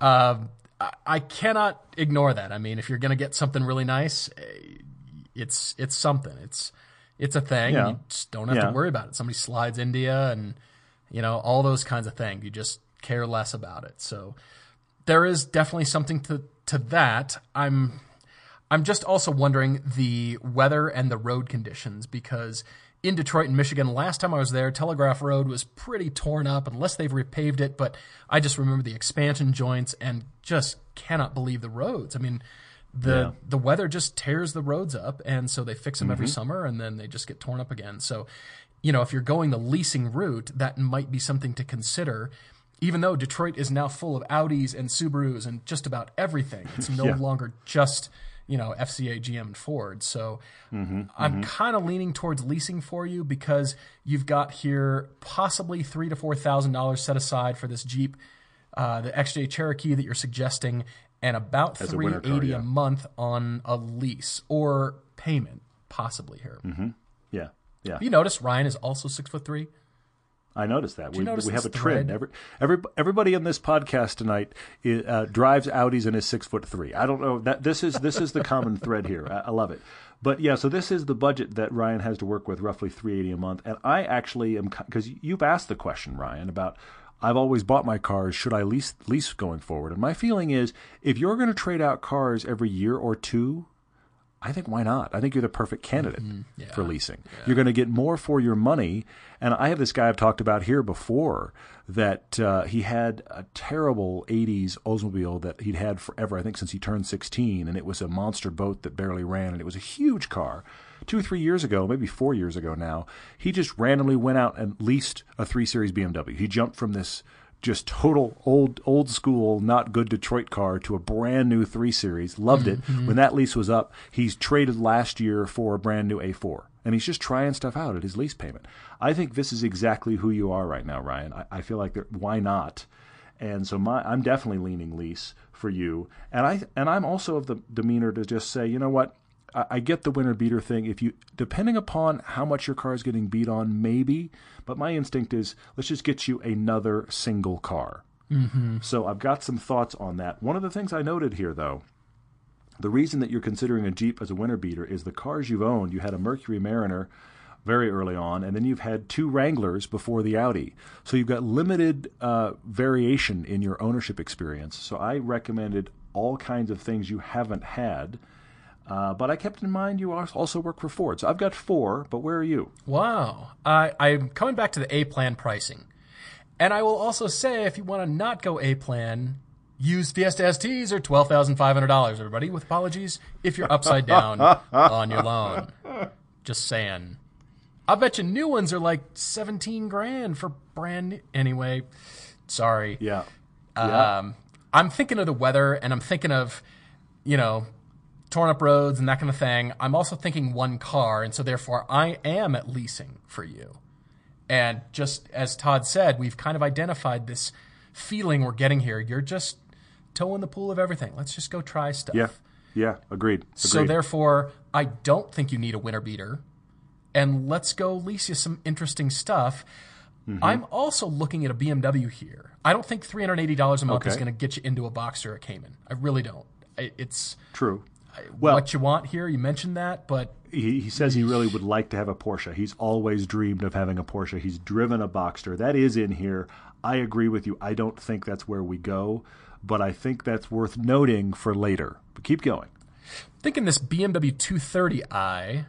Um, I, I cannot ignore that. I mean, if you're going to get something really nice, eh, it's it's something. It's it's a thing. Yeah. You just don't have Yeah. to worry about it. Somebody slides you, and you know all those kinds of things. You just care less about it. So there is definitely something to to that. I'm I'm just also wondering the weather and the road conditions because in Detroit and Michigan, last time I was there, Telegraph Road was pretty torn up unless they've repaved it. But I just remember the expansion joints and just cannot believe the roads. I mean, the Yeah. the weather just tears the roads up, and so they fix them every mm-hmm. summer, and then they just get torn up again. So, you know, if you're going the leasing route, that might be something to consider. Even though Detroit is now full of Audis and Subarus and just about everything, it's no Yeah. longer just you know FCA, GM, and Ford. So mm-hmm, I'm mm-hmm. kind of leaning towards leasing for you because you've got here possibly three to four thousand dollars set aside for this Jeep, uh, the XJ Cherokee that you're suggesting, and about a three winter car, yeah. a month on a lease or payment, possibly here. Yeah, yeah. You notice Ryan is also six foot three. I noticed that. We, notice we have a trend. Every, every, everybody in this podcast tonight uh, drives Audis and is six foot three. I don't know that this is this is the common thread here. I, I love it. But yeah, so this is the budget that Ryan has to work with, roughly three eighty a month. And I actually am because you've asked the question, Ryan, about I've always bought my cars. Should I lease lease going forward? And my feeling is, if you're going to trade out cars every year or two, I think why not? I think you're the perfect candidate for leasing. You're going to get more for your money. And I have this guy I've talked about here before that uh, he had a terrible 80s Oldsmobile that he'd had forever, I think since he turned 16. And it was a monster boat that barely ran. And it was a huge car. Two or three years ago, maybe four years ago now, he just randomly went out and leased a 3 Series BMW. He jumped from this just total old old school, not good Detroit car to a brand new three series. Loved it. Mm-hmm. When that lease was up, he's traded last year for a brand new A4. And he's just trying stuff out at his lease payment. I think this is exactly who you are right now, Ryan. I, I feel like why not? And so my I'm definitely leaning lease for you. And I and I'm also of the demeanor to just say, you know what? I, get the winner beater thing. If you depending upon how much your car is getting beat on, maybe. But my instinct is let's just get you another single car. Mm-hmm. So I've got some thoughts on that. One of the things I noted here, though, the reason that you're considering a Jeep as a winter beater is the cars you've owned. You had a Mercury Mariner very early on, and then you've had two Wranglers before the Audi. So you've got limited uh, variation in your ownership experience. So I recommended all kinds of things you haven't had. Uh, but I kept in mind you also work for Ford. So I've got four, but where are you? Wow. I, I'm coming back to the A plan pricing. And I will also say, if you want to not go A plan, use Fiesta STs or $12,500, everybody, with apologies if you're upside down on your loan. Just saying. I bet you new ones are like 17 grand for brand new. Anyway, sorry. Yeah. yeah. Um, I'm thinking of the weather and I'm thinking of, you know, torn up roads and that kind of thing. I'm also thinking one car. And so therefore I am at leasing for you. And just as Todd said, we've kind of identified this feeling we're getting here. You're just toe in the pool of everything. Let's just go try stuff. Yeah. Yeah. Agreed. Agreed. So therefore, I don't think you need a winter beater. And let's go lease you some interesting stuff. Mm-hmm. I'm also looking at a BMW here. I don't think $380 a month Okay. is going to get you into a Boxster or a Cayman. I really don't. It's True. Well, what you want here. You mentioned that, but he, he says he really would like to have a Porsche. He's always dreamed of having a Porsche. He's driven a Boxster. That is in here. I agree with you. I don't think that's where we go, but I think that's worth noting for later. But keep going. thinking this BMW 230i.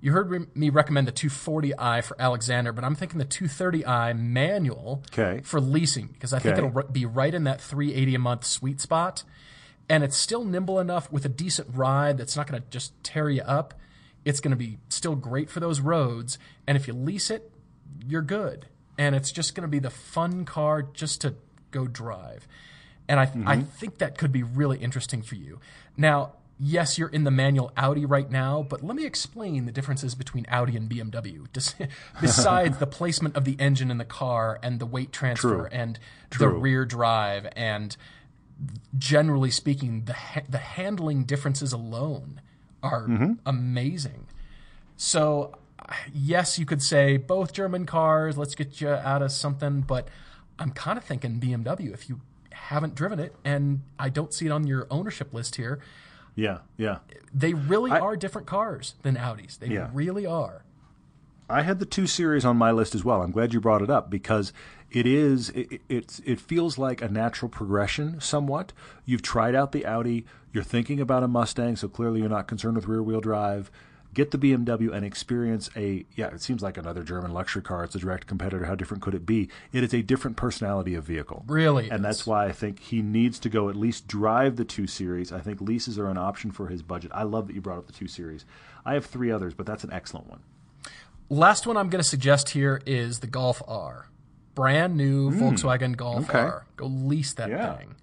You heard re- me recommend the 240i for Alexander, but I'm thinking the 230i manual Okay. for leasing because I think Okay. it'll r- be right in that 380 a month sweet spot, and it's still nimble enough with a decent ride that's not going to just tear you up. It's going to be still great for those roads, and if you lease it, you're good, and it's just going to be the fun car just to go drive. And I, I mm-hmm. think that could be really interesting for you. Now, yes, you're in the manual Audi right now, but let me explain the differences between Audi and BMW. Besides the placement of the engine in the car and the weight transfer True. and the rear drive and generally speaking, the ha- the handling differences alone are mm-hmm. amazing. So, yes, you could say both German cars. Let's get you out of something, but I'm kind of thinking BMW. If you haven't driven it, and I don't see it on your ownership list here, Yeah, yeah. they really are different cars than Audis. They Yeah. really are. I had the two series on my list as well. I'm glad you brought it up because it is it, it- it's it feels like a natural progression somewhat. You've tried out the Audi, you're thinking about a Mustang, so clearly you're not concerned with rear wheel drive. Get the BMW and experience a yeah, it seems like another German luxury car. It's a direct competitor. How different could it be? It is a different personality of vehicle. Really And is. that's why I think he needs to go at least drive the two series. I think leases are an option for his budget. I love that you brought up the two series. I have three others, but that's an excellent one. Last one I'm going to suggest here is the Golf R. Brand new Volkswagen Golf. Okay. R. Go lease that Yeah. thing.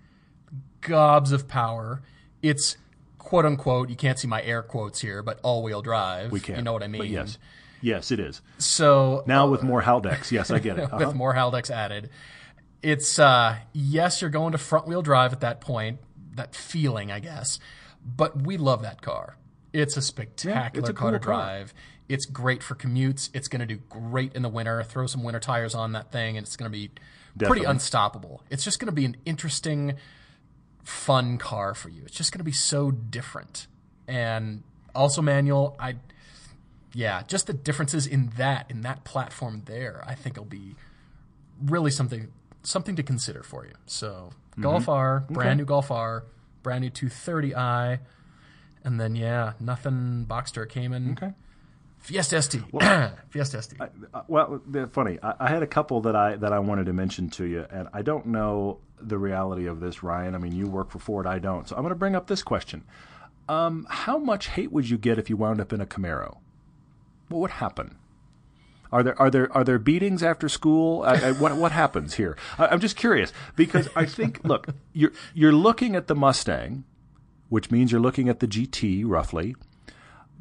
Gobs of power. It's quote unquote, you can't see my air quotes here, but all wheel drive. We can. You know what I mean? But yes, yes, it is. So Now with more Haldex, yes, I get it. Uh-huh. with more Haldex added. It's uh yes, you're going to front wheel drive at that point, that feeling, I guess. But we love that car. It's a spectacular a car to drive. car. It's great for commutes. It's going to do great in the winter. Throw some winter tires on that thing, and it's going to be pretty unstoppable. It's just going to be an interesting, fun car for you. It's just going to be so different, and also manual. I yeah, just the differences in that in that platform there, I think will be really something something to consider for you. So mm-hmm. Golf R, brand new Golf R, brand new 230i, and then yeah, nothing Boxster Cayman. Okay. Fiesta ST. Fiesta ST. Uh, well, they're funny. I, I had a couple that I that I wanted to mention to you, and I don't know the reality of this, Ryan. I mean, you work for Ford, I don't. So I'm going to bring up this question: um, How much hate would you get if you wound up in a Camaro? What would happen? Are there are there are there beatings after school? I, I, what what happens here? I, I'm just curious because I think look, you're you're looking at the Mustang, which means you're looking at the GT roughly.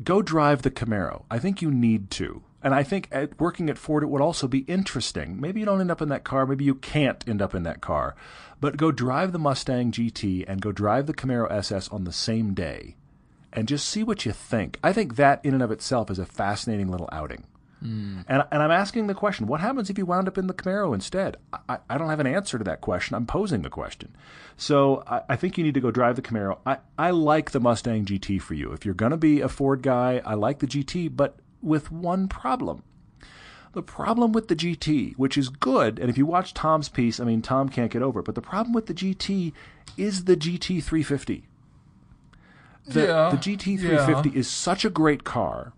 Go drive the Camaro. I think you need to. And I think at working at Ford, it would also be interesting. Maybe you don't end up in that car. Maybe you can't end up in that car. But go drive the Mustang GT and go drive the Camaro SS on the same day and just see what you think. I think that in and of itself is a fascinating little outing. Mm. And, and I'm asking the question what happens if you wound up in the Camaro instead? I, I don't have an answer to that question. I'm posing the question. So I, I think you need to go drive the Camaro. I, I like the Mustang GT for you. If you're going to be a Ford guy, I like the GT, but with one problem. The problem with the GT, which is good, and if you watch Tom's piece, I mean, Tom can't get over it, but the problem with the GT is the GT 350. The, Yeah, the GT 350 is such a great car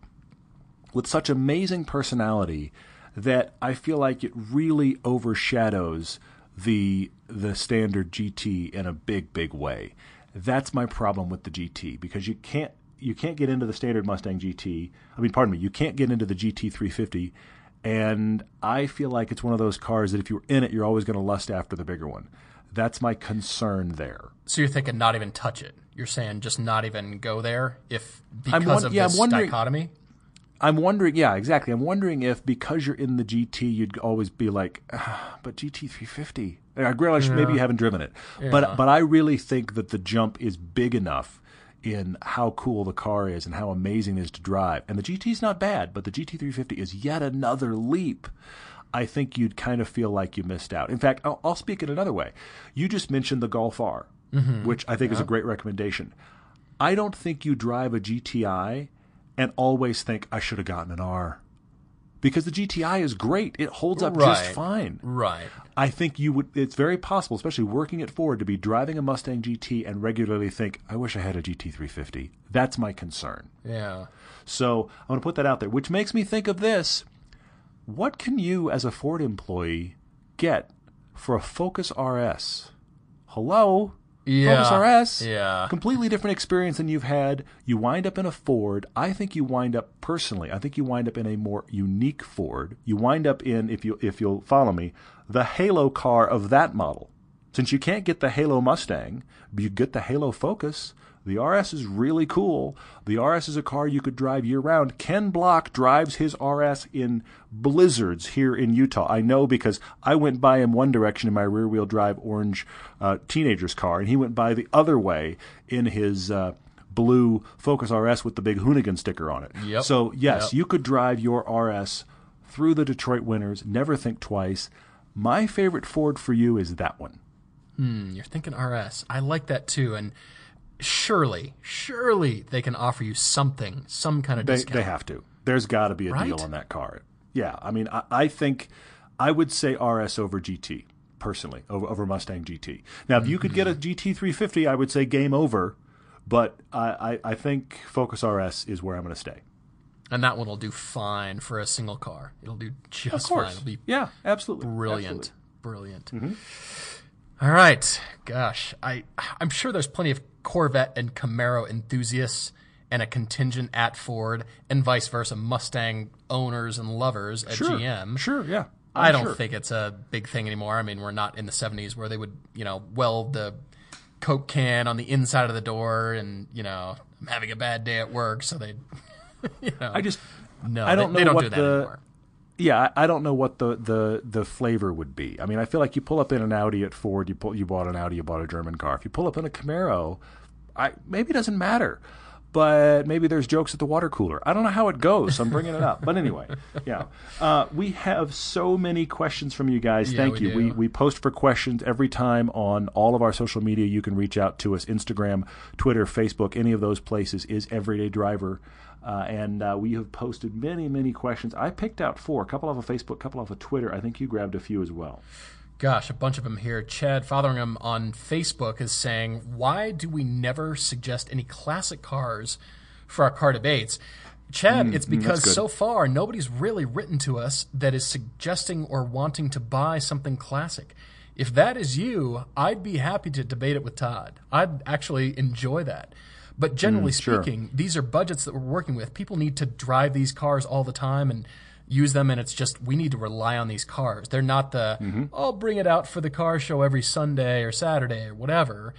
with such amazing personality that I feel like it really overshadows the the standard GT in a big big way. That's my problem with the GT because you can't you can't get into the standard Mustang GT. I mean, pardon me, you can't get into the GT 350 and I feel like it's one of those cars that if you're in it, you're always going to lust after the bigger one. That's my concern there. So you're thinking not even touch it. You're saying just not even go there if because won- of yeah, this dichotomy. I'm wondering, yeah, exactly. I'm wondering if because you're in the GT, you'd always be like, ah, but GT 350. I realize maybe you haven't driven it, but but I really think that the jump is big enough in how cool the car is and how amazing it is to drive. And the GT's not bad, but the GT 350 is yet another leap. I think you'd kind of feel like you missed out. In fact, I'll, I'll speak it another way. You just mentioned the Golf R, which I think is a great recommendation. I don't think you drive a GTI and always think I should have gotten an R. Because the GTI is great. It holds up just fine. Right. I think you would it's very possible, especially working at Ford, to be driving a Mustang GT and regularly think, I wish I had a GT350. That's my concern. Yeah. So I'm going to put that out there, which makes me think of this. What can you, as a Ford employee, get for a Focus RS? Hello? Yeah. Focus RS? Yeah. Completely different experience than you've had. You wind up in a Ford. I think you wind up, personally, I think you wind up in a more unique Ford. You wind up in, if, you, if you'll follow me, the Halo car of that model. Since you can't get the Halo Mustang, you get the Halo Focus. The RS is really cool. The RS is a car you could drive year round. Ken Block drives his RS in blizzards here in Utah. I know because I went by him one direction in my rear wheel drive orange uh, teenager's car, and he went by the other way in his uh, blue Focus RS with the big Hoonigan sticker on it. Yep. So, yes, Yep. you could drive your RS through the Detroit winters, never think twice. My favorite Ford for you is that one. You're thinking RS. I like that too. And surely, surely they can offer you something, some kind of They, discount. they have to. There's got to be a deal on that car. Yeah, I mean, I, I think I would say RS over GT personally, over, over Mustang GT. Now, if you could get a GT 350, I would say game over. But I, I, I think Focus RS is where I'm going to stay. And that one will do fine for a single car. It'll do just fine. It'll be Yeah, absolutely. brilliant. Absolutely. Mm-hmm. All right. Gosh, I I'm sure there's plenty of Corvette and Camaro enthusiasts and a contingent at Ford and vice versa Mustang owners and lovers at Sure. GM. Sure, yeah. I I'm don't sure. think it's a big thing anymore. I mean, we're not in the 70s where they would, you know, weld the Coke can on the inside of the door and, you know, I'm having a bad day at work, so they, you know. I just no, I don't they, they know don't what do that the- anymore. Yeah, I don't know what the, the, the flavor would be. I mean, I feel like you pull up in an Audi at Ford, you pull, you bought an Audi, you bought a German car. If you pull up in a Camaro, I maybe it doesn't matter, but maybe there's jokes at the water cooler. I don't know how it goes, so I'm bringing it up. But anyway, yeah, uh, we have so many questions from you guys. Yeah, Thank we you. do. We we post for questions every time on all of our social media. You can reach out to us: Instagram, Twitter, Facebook. Any of those places is Everyday Driver. Uh, and uh, we have posted many, many questions. I picked out four, a couple off of Facebook, a couple off of Twitter. I think you grabbed a few as well. Gosh, a bunch of them here. Chad Fotheringham on Facebook is saying, Why do we never suggest any classic cars for our car debates? Chad, mm, it's mm, because so far nobody's really written to us that is suggesting or wanting to buy something classic. If that is you, I'd be happy to debate it with Todd. I'd actually enjoy that. But generally mm, sure. speaking, these are budgets that we're working with. People need to drive these cars all the time, and use them, and it's just we need to rely on these cars. They're not the Mm-hmm. I'll bring it out for the car show every Sunday or Saturday or whatever.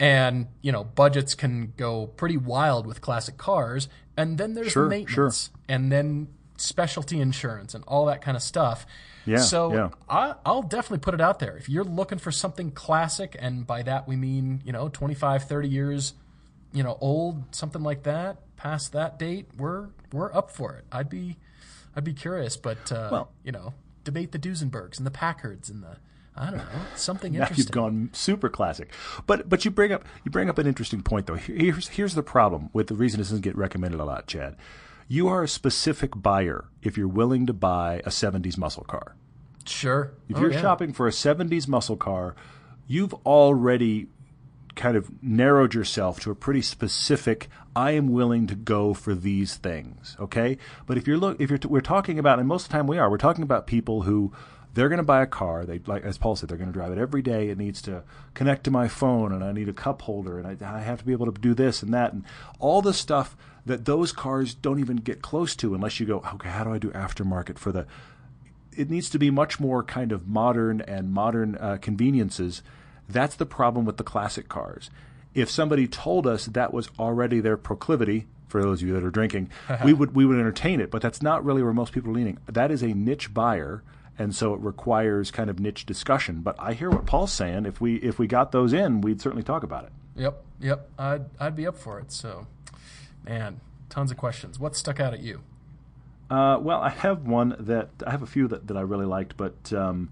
And you know, budgets can go pretty wild with classic cars, and then there's Sure, maintenance, and then specialty insurance and all that kind of stuff. Yeah, So yeah. I, I'll definitely put it out there. If you're looking for something classic, and by that we mean, you know, 25, 30 years, you know, old, something like that, past that date, we're we're up for it. I'd be I'd be curious, but uh, Well- you know, debate the Duesenbergs and the Packards and the I don't know, something Now interesting. you've gone super classic, but but you bring up you bring up an interesting point though. Here's here's the problem with the reason this doesn't get recommended a lot, Chad. You are a specific buyer if you're willing to buy a '70s muscle car. Sure. If Oh, you're yeah. shopping for a 70s muscle car, you've already kind of narrowed yourself to a pretty specific I am willing to go for these things, okay? But if you're look if you're we're talking about and most of the time we are, we're talking about people who they're going to buy a car, they like as Paul said they're going to drive it every day, it needs to connect to my phone and I need a cup holder and I, I have to be able to do this and that and all the stuff that those cars don't even get close to unless you go, okay, how do I do aftermarket for the it needs to be much more kind of modern and modern uh, conveniences. That's the problem with the classic cars. If somebody told us that was already their proclivity, for those of you that are drinking, we would we would entertain it. But that's not really where most people are leaning. That is a niche buyer, and so it requires kind of niche discussion. But I hear what Paul's saying. If we if we got those in, we'd certainly talk about it. Yep, yep. I'd I'd be up for it. So, man, tons of questions. What stuck out at you? Uh, well, I have one that I have a few that, that I really liked, but um,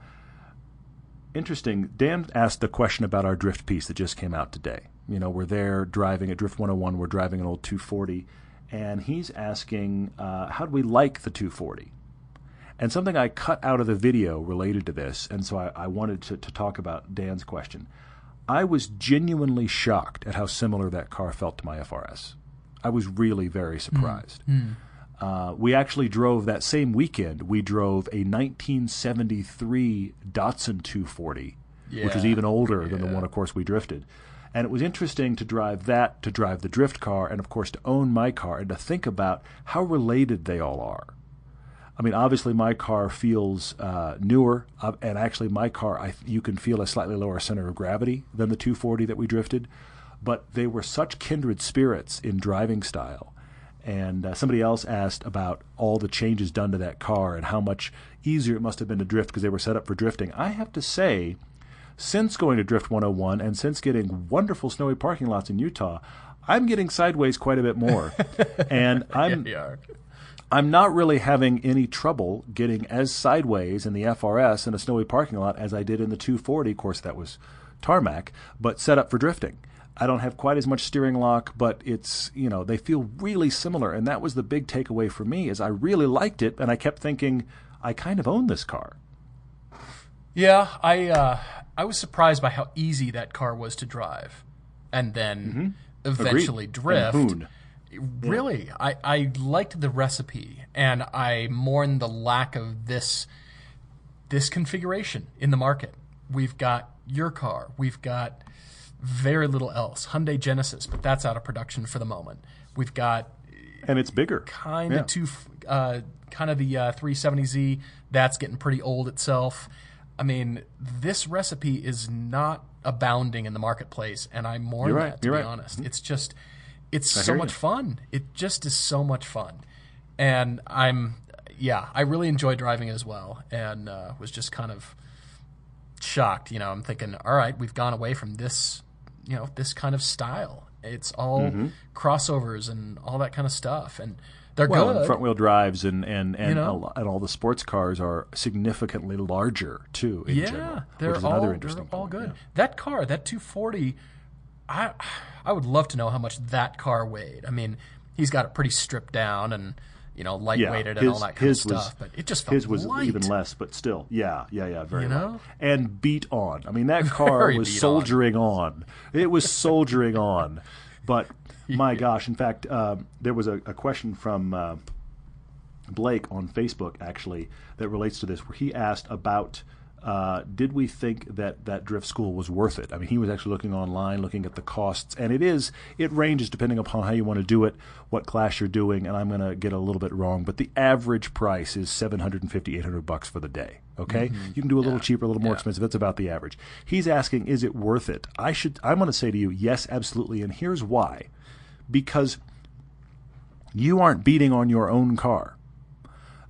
interesting. Dan asked the question about our drift piece that just came out today. You know, we're there driving at Drift 101. We're driving an old 240, and he's asking, uh, "How do we like the 240?" And something I cut out of the video related to this, and so I, I wanted to, to talk about Dan's question. I was genuinely shocked at how similar that car felt to my FRS. I was really very surprised. Uh, we actually drove that same weekend. We drove a 1973 Datsun 240, which was even older than the one, of course, we drifted. And it was interesting to drive that, to drive the drift car, and of course to own my car, and to think about how related they all are. I mean, obviously, my car feels uh, newer, uh, and actually, my car, I, you can feel a slightly lower center of gravity than the 240 that we drifted, but they were such kindred spirits in driving style. And uh, somebody else asked about all the changes done to that car and how much easier it must have been to drift because they were set up for drifting. I have to say, since going to Drift 101 and since getting wonderful snowy parking lots in Utah, I'm getting sideways quite a bit more. and I'm are. I'm not really having any trouble getting as sideways in the FRS in a snowy parking lot as I did in the 240. Of course, that was tarmac, but set up for drifting. I don't have quite as much steering lock, but it's, you know, they feel really similar. And that was the big takeaway for me is I really liked it. And I kept thinking, I kind of own this car. Yeah, I uh, I was surprised by how easy that car was to drive, and then eventually Mm-hmm. Agreed. drift. Really, I, I liked the recipe, and I mourn the lack of this this configuration in the market. We've got your car, we've got very little else. Hyundai Genesis, but that's out of production for the moment. We've got And it's bigger. kind Yeah. of two, uh, kind of the uh, 370Z. That's getting pretty old itself. I mean, this recipe is not abounding in the marketplace, and I mourn right, that to be right. Mm-hmm. honest. It's just, it's so much you. fun. It just is so much fun, and I'm, yeah, I really enjoy driving it as well, and uh, was just kind of shocked. You know, I'm thinking, all right, we've gone away from this, you know, this kind of style. It's all Mm-hmm. crossovers and all that kind of stuff, and they're Well, good. front wheel drives and and and, you know? and all the sports cars are significantly larger too. In yeah, general, they're which is all another interesting. all point, good. yeah. That car, that 240, I I would love to know how much that car weighed. I mean, he's got it pretty stripped down and you know lightweighted and all that kind of stuff, but it just felt his was light. even less, but still, yeah, yeah, yeah, very You light. know? and beat on. I mean, that car was beat on. soldiering on. It was soldiering on, but my gosh! In fact, um, there was a, a question from uh, Blake on Facebook actually that relates to this, where he asked about uh, did we think that that drift school was worth it? I mean, he was actually looking online, looking at the costs, and it is it ranges depending upon how you want to do it, what class you're doing, and I'm going to get a little bit wrong, but the average price is 750, 800 bucks for the day. Okay, mm-hmm. you can do a little yeah. cheaper, a little more yeah. expensive. That's about the average. He's asking, is it worth it? I should. I'm going to say to you, yes, absolutely, and here's why: because you aren't beating on your own car.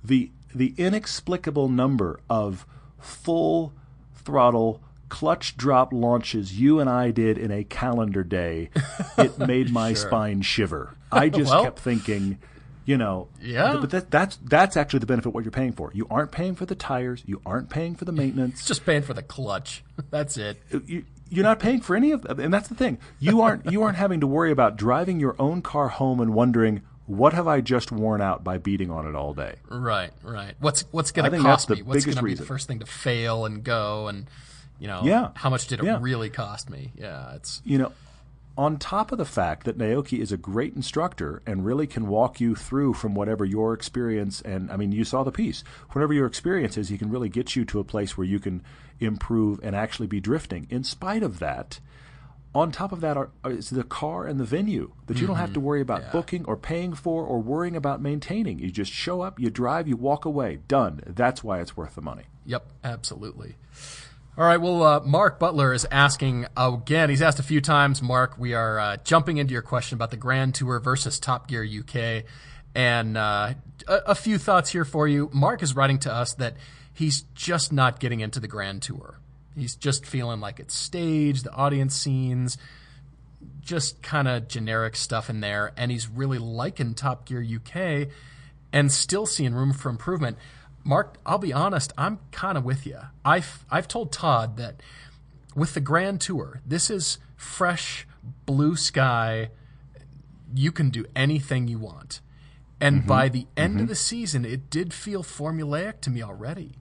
The the inexplicable number of full throttle clutch drop launches you and I did in a calendar day, it made my sure. spine shiver. I just well, kept thinking, you know, yeah. But that, that's that's actually the benefit of what you're paying for. You aren't paying for the tires. You aren't paying for the maintenance. just paying for the clutch. That's it. You, you're not paying for any of and that's the thing. You aren't you aren't having to worry about driving your own car home and wondering what have I just worn out by beating on it all day? Right, right. What's what's going to cost me? What's going to be the first thing to fail and go? And you know, yeah. how much did it yeah. really cost me? Yeah, it's you know, on top of the fact that Naoki is a great instructor and really can walk you through from whatever your experience and I mean you saw the piece. Whatever your experience is, he can really get you to a place where you can improve and actually be drifting. In spite of that, on top of that are, is the car and the venue that you mm-hmm. don't have to mm-hmm. worry about yeah. booking or paying for or worrying about maintaining. You just show up, you drive, you walk away. Done. That's why it's worth the money. Yep, absolutely. All right. Well, uh, Mark Butler is asking again. He's asked a few times. Mark, we are uh, jumping into your question about the Grand Tour versus Top Gear UK, and uh, a, a, few thoughts here for you. Mark is writing to us that he's just not getting into the Grand Tour. He's just feeling like it's staged, the audience scenes, just kind of generic stuff in there. And he's really liking Top Gear UK and still seeing room for improvement. Mark, I'll be honest, I'm kind of with you. I've, I've told Todd that with the Grand Tour, this is fresh, blue sky. You can do anything you want. And mm-hmm. by the end mm-hmm. of the season, it did feel formulaic to me already.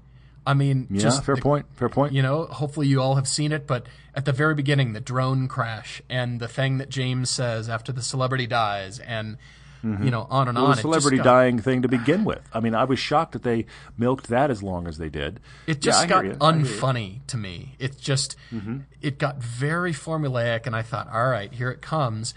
I mean, yeah, just fair the, point. Fair point. You know, hopefully you all have seen it, but at the very beginning, the drone crash and the thing that James says after the celebrity dies, and mm-hmm. you know, on and well, on. The celebrity got, dying thing to begin with. I mean, I was shocked that they milked that as long as they did. It just yeah, got unfunny to me. It just mm-hmm. it got very formulaic, and I thought, all right, here it comes.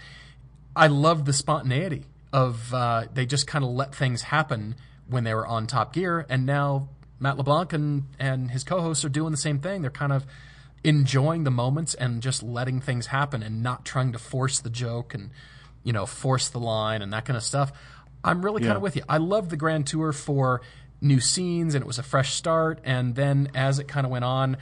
I loved the spontaneity of uh, they just kind of let things happen when they were on Top Gear, and now Matt LeBlanc and, and his co-hosts are doing the same thing. They're kind of enjoying the moments and just letting things happen and not trying to force the joke and you know force the line and that kind of stuff. I'm really kind of with you. I love the Grand Tour for new scenes and it was a fresh start. And then as it kind of went on,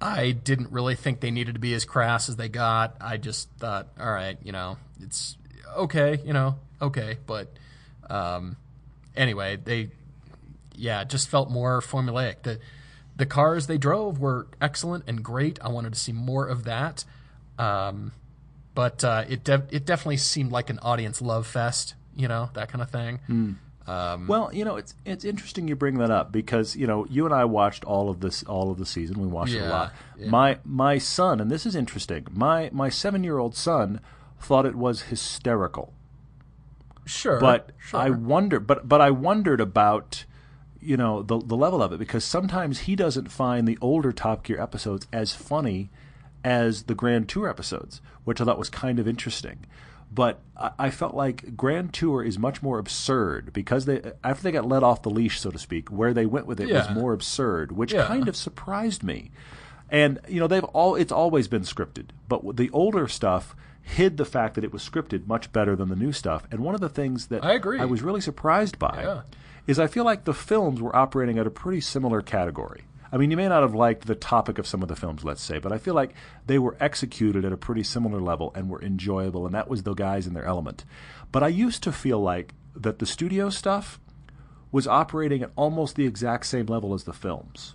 I didn't really think they needed to be as crass as they got. I just thought, all right, you know, it's okay, you know, okay, but um, anyway, they yeah, it just felt more formulaic. The the cars they drove were excellent and great. I wanted to see more of that. Um, but uh, it de- it definitely seemed like an audience love fest, you know, that kind of thing. Mm. Um, well, you know, it's it's interesting you bring that up because you know you and I watched all of this all of the season. We watched yeah, it a lot. Yeah. My my son, and this is interesting. My my seven year old son thought it was hysterical. Sure, but sure. I wonder, but but I wondered about you know the the level of it because sometimes he doesn't find the older Top Gear episodes as funny as the Grand Tour episodes, which I thought was kind of interesting. But I, I felt like Grand Tour is much more absurd because they after they got let off the leash, so to speak, where they went with it yeah. was more absurd, which yeah. kind of surprised me. And you know they've all it's always been scripted, but the older stuff hid the fact that it was scripted much better than the new stuff. And one of the things that I agree I was really surprised by. Yeah is I feel like the films were operating at a pretty similar category. I mean, you may not have liked the topic of some of the films, let's say, but I feel like they were executed at a pretty similar level and were enjoyable, and that was the guys in their element. But I used to feel like that the studio stuff was operating at almost the exact same level as the films.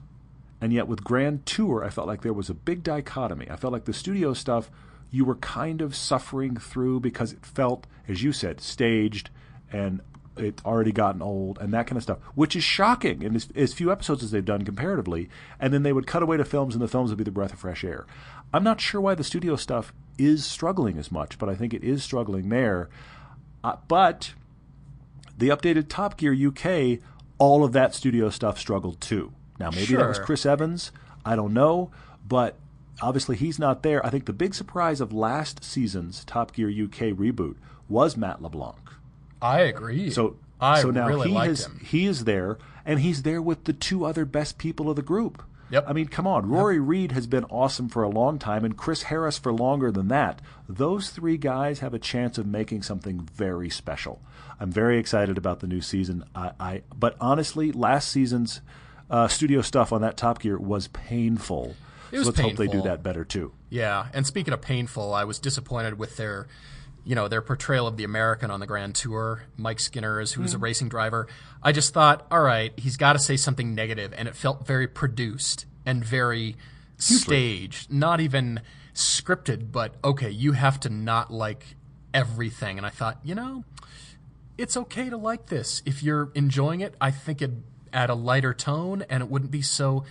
And yet with Grand Tour, I felt like there was a big dichotomy. I felt like the studio stuff you were kind of suffering through because it felt, as you said, staged and it's already gotten old and that kind of stuff, which is shocking in as, as, few episodes as they've done comparatively. And then they would cut away to films, and the films would be the breath of fresh air. I'm not sure why the studio stuff is struggling as much, but I think it is struggling there. Uh, but the updated Top Gear UK, all of that studio stuff struggled too. Now maybe sure. that was Chris Evans. I don't know, but obviously he's not there. I think the big surprise of last season's Top Gear UK reboot was Matt LeBlanc. I agree. So I so now really he has, him. he is there, and he's there with the two other best people of the group. Yep. I mean, come on. Rory Reid has been awesome for a long time, and Chris Harris for longer than that. Those three guys have a chance of making something very special. I'm very excited about the new season. I, I but honestly, last season's uh, studio stuff on that Top Gear was painful. It was so let's hope they do that better too. Yeah, and speaking of painful, I was disappointed with their, you know, their portrayal of the American on the Grand Tour. Mike Skinner, as who's a hmm. racing driver. I just thought, all right, he's got to say something negative, and it felt very produced and very staged, not even scripted. But okay, you have to not like everything, and I thought, you know, it's okay to like this if you're enjoying it. I think it add a lighter tone, and it wouldn't be so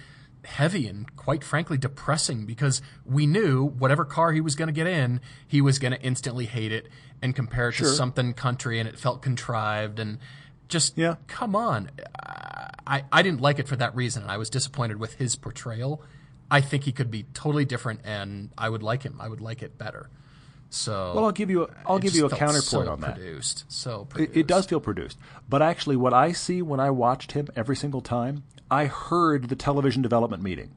heavy and quite frankly depressing because we knew whatever car he was going to get in, he was going to instantly hate it and compare it to something country, and it felt contrived and just Yeah. come on. I I didn't like it for that reason, and I was disappointed with his portrayal. I think he could be totally different, and I would like him. I would like it better. So Well, I'll give you a, I'll give you a counterpoint so on that. Produced, so It, it does feel produced. But actually, what I see when I watched him every single time, I heard the television development meeting.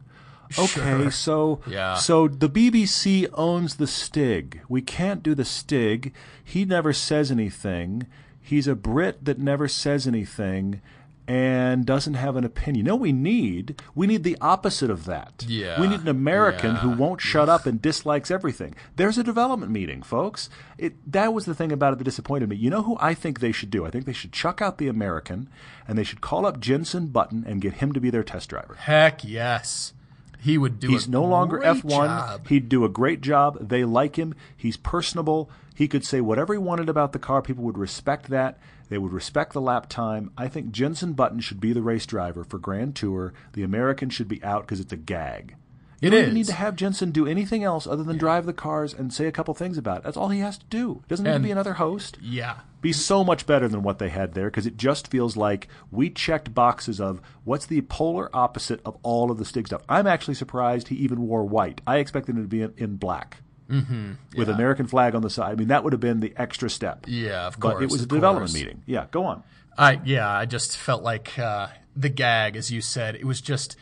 Okay, Sure. so Yeah. so the BBC owns the Stig. We can't do the Stig. He never says anything. He's a Brit that never says anything and doesn't have an opinion. No, we need we need the opposite of that. Yeah. We need an American who won't shut up and dislikes everything. There's a development meeting, folks. It that was the thing about it that disappointed me. You know who I think they should do? I think they should chuck out the American and they should call up Jensen Button and get him to be their test driver. Heck yes. He would do He's no longer F1. He'd do a great job. They like him. He's personable. He could say whatever he wanted about the car. People would respect that. They would respect the lap time. I think Jensen Button should be the race driver for Grand Tour. The American should be out because it's a gag. You don't even need to have Jensen do anything else other than drive the cars and say a couple things about it. That's all he has to do. Doesn't need to be another host Yeah. be so much better than what they had there because it just feels like we checked boxes of what's the polar opposite of all of the Stig stuff. I'm actually surprised he even wore white. I expected him to be in, in black mm-hmm. with. American flag on the side. I mean, that would have been the extra step. Yeah, of course. but it was a development course. meeting. Yeah, go on. I yeah, I just felt like uh, the gag, as you said, it was just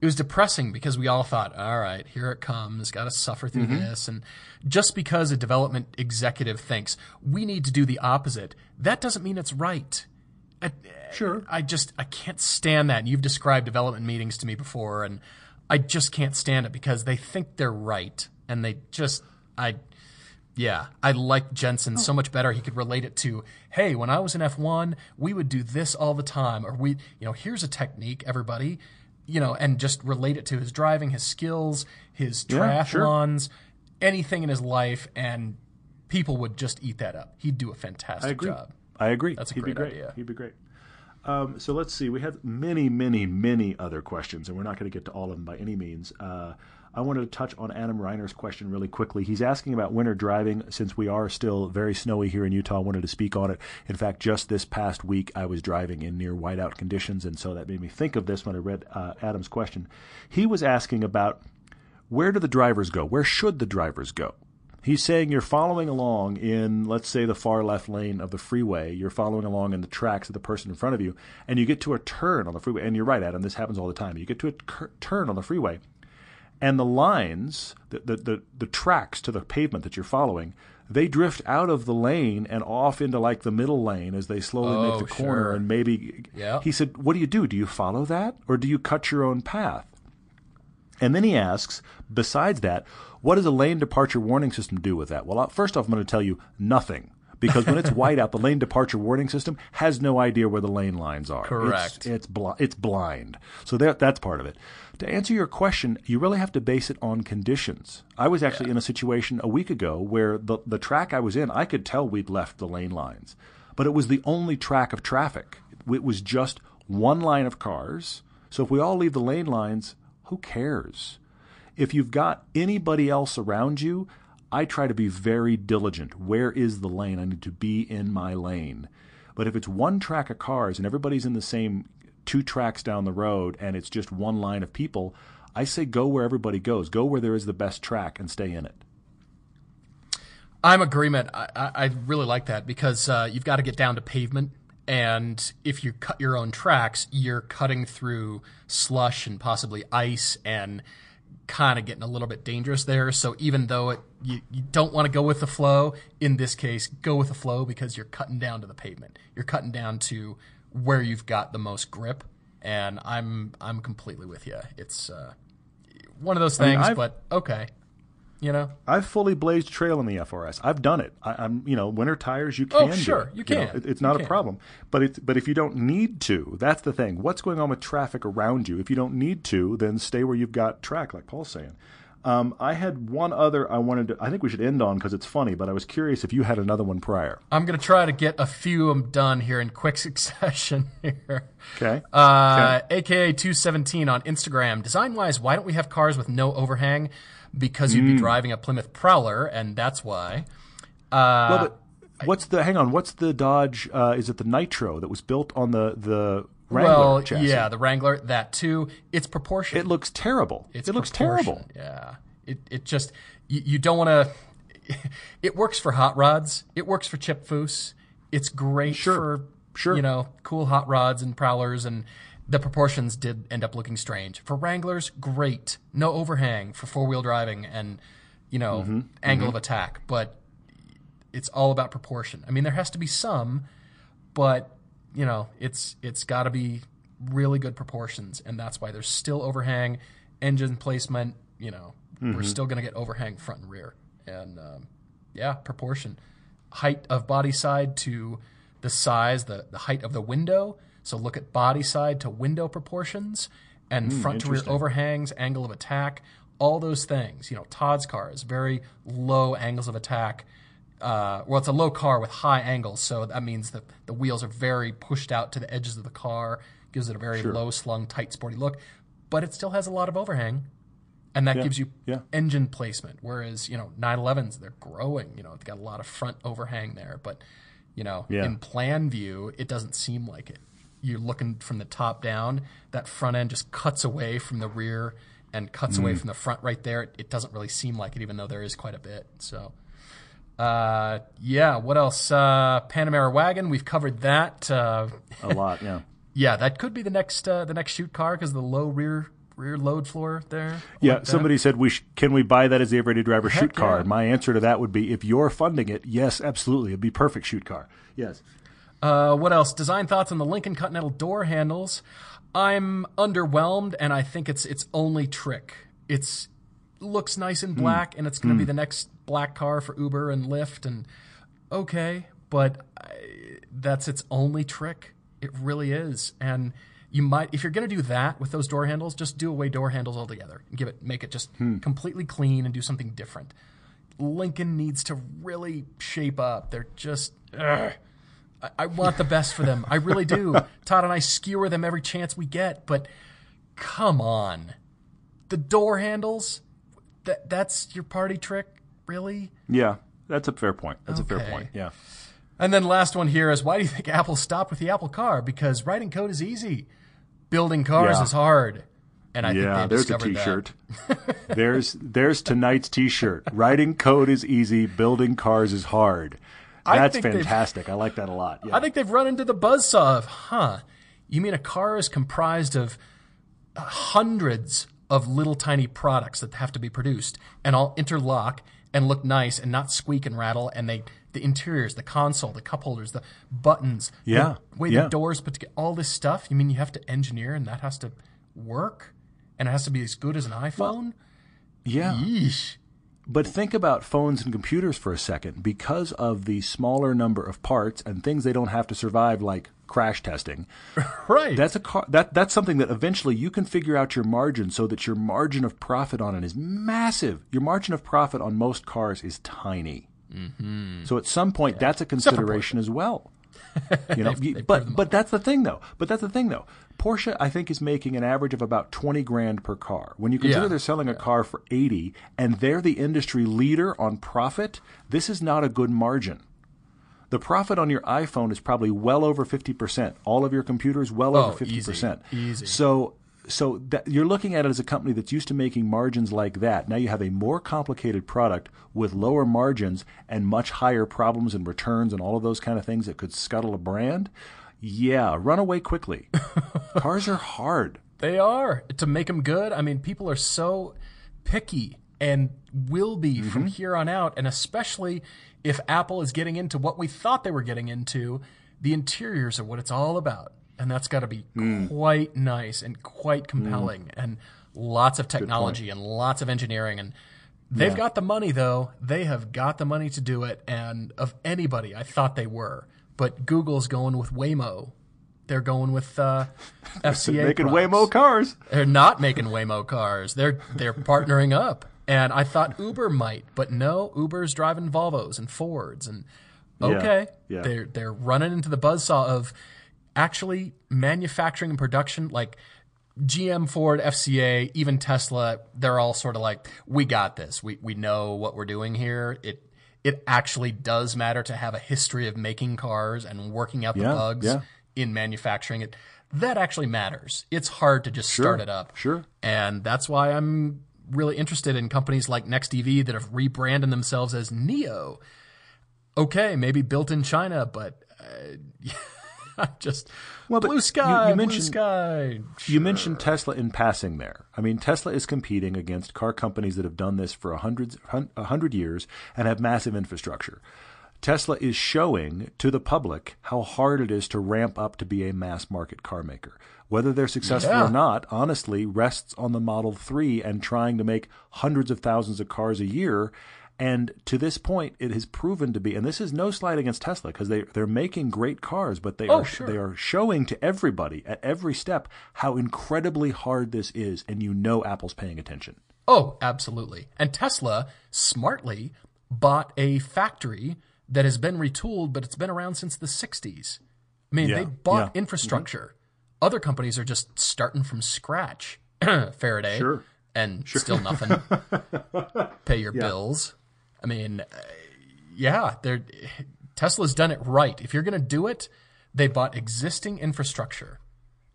it was depressing because we all thought, all right, here it comes, got to suffer through Mm-hmm. this, and just because a development executive thinks we need to do the opposite, that doesn't mean it's right. I, Sure. I just I can't stand that. And you've described development meetings to me before, and I just can't stand it because they think they're right, and they just I yeah, I like Jensen so much better. He could relate it to, hey, when I was in F1, we would do this all the time, or we, you know, here's a technique, everybody, you know, and just relate it to his driving, his skills, his Yeah, sure. triathlons, anything in his life, and people would just eat that up. He'd do a fantastic I agree. job. I agree. That's a He'd be great great. idea. He'd be great. Um, so let's see. We have many, many, many other questions, and we're not going to get to all of them by any means. Uh, I wanted to touch on Adam Reiner's question really quickly. He's asking about winter driving since we are still very snowy here in Utah. I wanted to speak on it. In fact, just this past week, I was driving in near whiteout conditions, and so that made me think of this when I read uh, Adam's question. He was asking about where do the drivers go? Where should the drivers go? He's saying you're following along in, let's say, the far left lane of the freeway. You're following along in the tracks of the person in front of you, and you get to a turn on the freeway. And you're right, Adam, this happens all the time. You get to a cur- turn on the freeway, and the lines, the, the, the, the tracks to the pavement that you're following, they drift out of the lane and off into like the middle lane as they slowly Oh, make the oh, corner. sure. And maybe Yeah. he said, "What do you do? Do you follow that, or do you cut your own path?" And then he asks, besides that, what does a lane departure warning system do with that? Well, first off, I'm going to tell you nothing. Because when it's white out, the lane departure warning system has no idea where the lane lines are. Correct. It's, it's, bl- it's blind. So that, that's part of it. To answer your question, you really have to base it on conditions. I was actually in a situation a week ago where the, the track I was in, I could tell we'd left the lane lines. But it was the only track of traffic. It was just one line of cars. So if we all leave the lane lines, who cares? If you've got anybody else around you, I try to be very diligent. Where is the lane? I need to be in my lane. But if it's one track of cars and everybody's in the same two tracks down the road and it's just one line of people, I say go where everybody goes. Go where there is the best track and stay in it. I'm agreement. I, I, really like that because uh, you've got to get down to pavement, and if you cut your own tracks, you're cutting through slush and possibly ice, and kind of getting a little bit dangerous there. So even though it, you, you don't want to go with the flow, in this case, go with the flow because you're cutting down to the pavement. You're cutting down to where you've got the most grip, and I'm I'm completely with you. It's uh, one of those things, I've- but okay, you know. I've fully blazed trail in the FRS. I've done it. I, I'm, you know, winter tires you can. Oh, sure, it. you know, can. it- it's You not a problem. But it's but if you don't need to, that's the thing. What's going on with traffic around you? If you don't need to, then stay where you've got track, like Paul's saying. Um, I had one other I wanted to. I think we should end on because it's funny. But I was curious if you had another one prior. I'm gonna try to get a few of them done here in quick succession here. Okay. Uh, AKA 217 on Instagram. Design wise, why don't we have cars with no overhang? Because you'd be driving a Plymouth Prowler, and that's why. Uh, well, but what's the? Hang on. What's the Dodge? Uh, is it the Nitro that was built on the the Wrangler well, chassis? yeah, the Wrangler, that too. It's proportion. It looks terrible. It's it looks terrible. Yeah. It it just you, you don't want to. It works for hot rods. It works for chip foose. It's great Sure. for Sure. you know cool hot rods and prowlers and. The proportions did end up looking strange. For Wranglers, great. No overhang for four wheel driving and, you know, Mm-hmm. angle of attack. But it's all about proportion. I mean, there has to be some, but you know, it's it's got to be really good proportions, and that's why there's still overhang, engine placement. You know, we're still going to get overhang front and rear, and um, yeah, proportion, height of body side to the size, the the height of the window. So look at body side to window proportions, and front to rear overhangs, angle of attack, all those things. You know, Todd's car is very low angles of attack uh, well, it's a low car with high angles, so that means that the wheels are very pushed out to the edges of the car, gives it a very low slung, tight, sporty look, but it still has a lot of overhang, and that gives you yeah. engine placement. Whereas you know 911s, they're growing, you know, they've got a lot of front overhang there, but you know, Yeah. in plan view, it doesn't seem like it. You're looking from the top down, that front end just cuts away from the rear and cuts away from the front right there. It, it doesn't really seem like it, even though there is quite a bit. So. Uh, yeah. What else? Uh, Panamera wagon. We've covered that. Uh, A lot. Yeah. yeah, that could be the next uh, the next shoot car because the low rear rear load floor there. Yeah, like somebody said, "We sh- can we buy that as the everyday driver Heck shoot car?" yeah. And my answer to that would be, if you're funding it, yes, absolutely, it'd be perfect shoot car. Yes. Uh, what else? Design thoughts on the Lincoln Continental door handles. I'm underwhelmed, and I think it's its only trick. It's looks nice in hmm. black, and it's going to be hmm. the next black car for Uber and Lyft, and okay, but I, that's its only trick. It really is, and you might if you're going to do that with those door handles, just do away door handles altogether and give it make it just hmm. completely clean and do something different. Lincoln needs to really shape up. They're just. ugh. I, I want the best for them. I really do. Todd and I skewer them every chance we get, but come on. The door handles, that that's your party trick, really? Yeah, that's a fair point. That's a fair point. Yeah. And then last one here is why do you think Apple stopped with the Apple car? Because writing code is easy. Building cars Yeah. is hard. And I Yeah, think there's a. T-shirt. there's there's tonight's T-shirt. Writing code is easy. Building cars is hard. That's they've- fantastic. I like that a lot. Yeah. I think they've run into the buzzsaw of, huh? You mean a car is comprised of hundreds of little tiny products that have to be produced and all interlock and look nice and not squeak and rattle and they the interiors, the console, the cup holders, the buttons, Yeah, the way yeah. the doors put together, all this stuff. You mean you have to engineer and that has to work and it has to be as good as an iPhone? yeah. Yeesh. But think about phones and computers for a second. Because of the smaller number of parts and things they don't have to survive, like crash testing, Right. that's a car. That that's something that eventually you can figure out your margin so that your margin of profit on it is massive. Your margin of profit on most cars is tiny. Mm-hmm. So at some point, that's a consideration as well. You know, you- but but that's the thing though. But that's the thing though. Porsche, I think, is making an average of about twenty grand per car. When you consider Yeah. they're selling a car for eighty, and they're the industry leader on profit, this is not a good margin. The profit on your iPhone is probably well over fifty percent. All of your computers, well Oh, over fifty percent. easy, easy. So so that you're looking at it as a company that's used to making margins like that. Now you have a more complicated product with lower margins and much higher problems and returns and all of those kind of things that could scuttle a brand. Yeah, run away quickly. Cars are hard. They are to make them good. I mean, people are so picky and will be mm-hmm. from here on out, and especially if Apple is getting into what we thought they were getting into, the interiors are what it's all about, and that's got to be mm. quite nice and quite compelling, mm. and lots of technology and lots of engineering and. They've yeah. got the money though. They have got the money to do it. And of anybody, I thought they were. But Google's going with Waymo they're going with uh, FCA. making products. Waymo cars. They're not making Waymo cars. They're they're partnering up. And I thought Uber might, but no, Uber's driving Volvos and Fords and okay. Yeah, yeah. They're they're running into the buzzsaw of actually manufacturing and production like GM, Ford, FCA, even Tesla, they're all sort of like, we got this. We we know what we're doing here. It it actually does matter to have a history of making cars and working out the yeah, bugs yeah in manufacturing it, that actually matters. It's hard to just sure, start it up. Sure. And that's why I'm really interested in companies like NextEV that have rebranded themselves as NIO. Okay, maybe built in China, but uh, just well, blue sky, you, you mentioned, sky. Sure. You mentioned Tesla in passing there. I mean, Tesla is competing against car companies that have done this for a hundred, a hundred years and have massive infrastructure. Tesla is showing to the public how hard it is to ramp up to be a mass market car maker. Whether they're successful yeah. or not, honestly, rests on the Model 3 and trying to make hundreds of thousands of cars a year. And to this point, it has proven to be, and this is no slight against Tesla because they they're making great cars, but they oh, are sure. they are showing to everybody at every step how incredibly hard this is, and you know Apple's paying attention. Oh, absolutely. And Tesla smartly bought a factory that has been retooled, but it's been around since the 60s. I mean, yeah, they bought yeah. infrastructure. Mm-hmm. Other companies are just starting from scratch. Faraday. Sure. And sure. still nothing. Pay your yeah. bills. I mean, uh, yeah, they're, Tesla's done it right. If you're going to do it, they bought existing infrastructure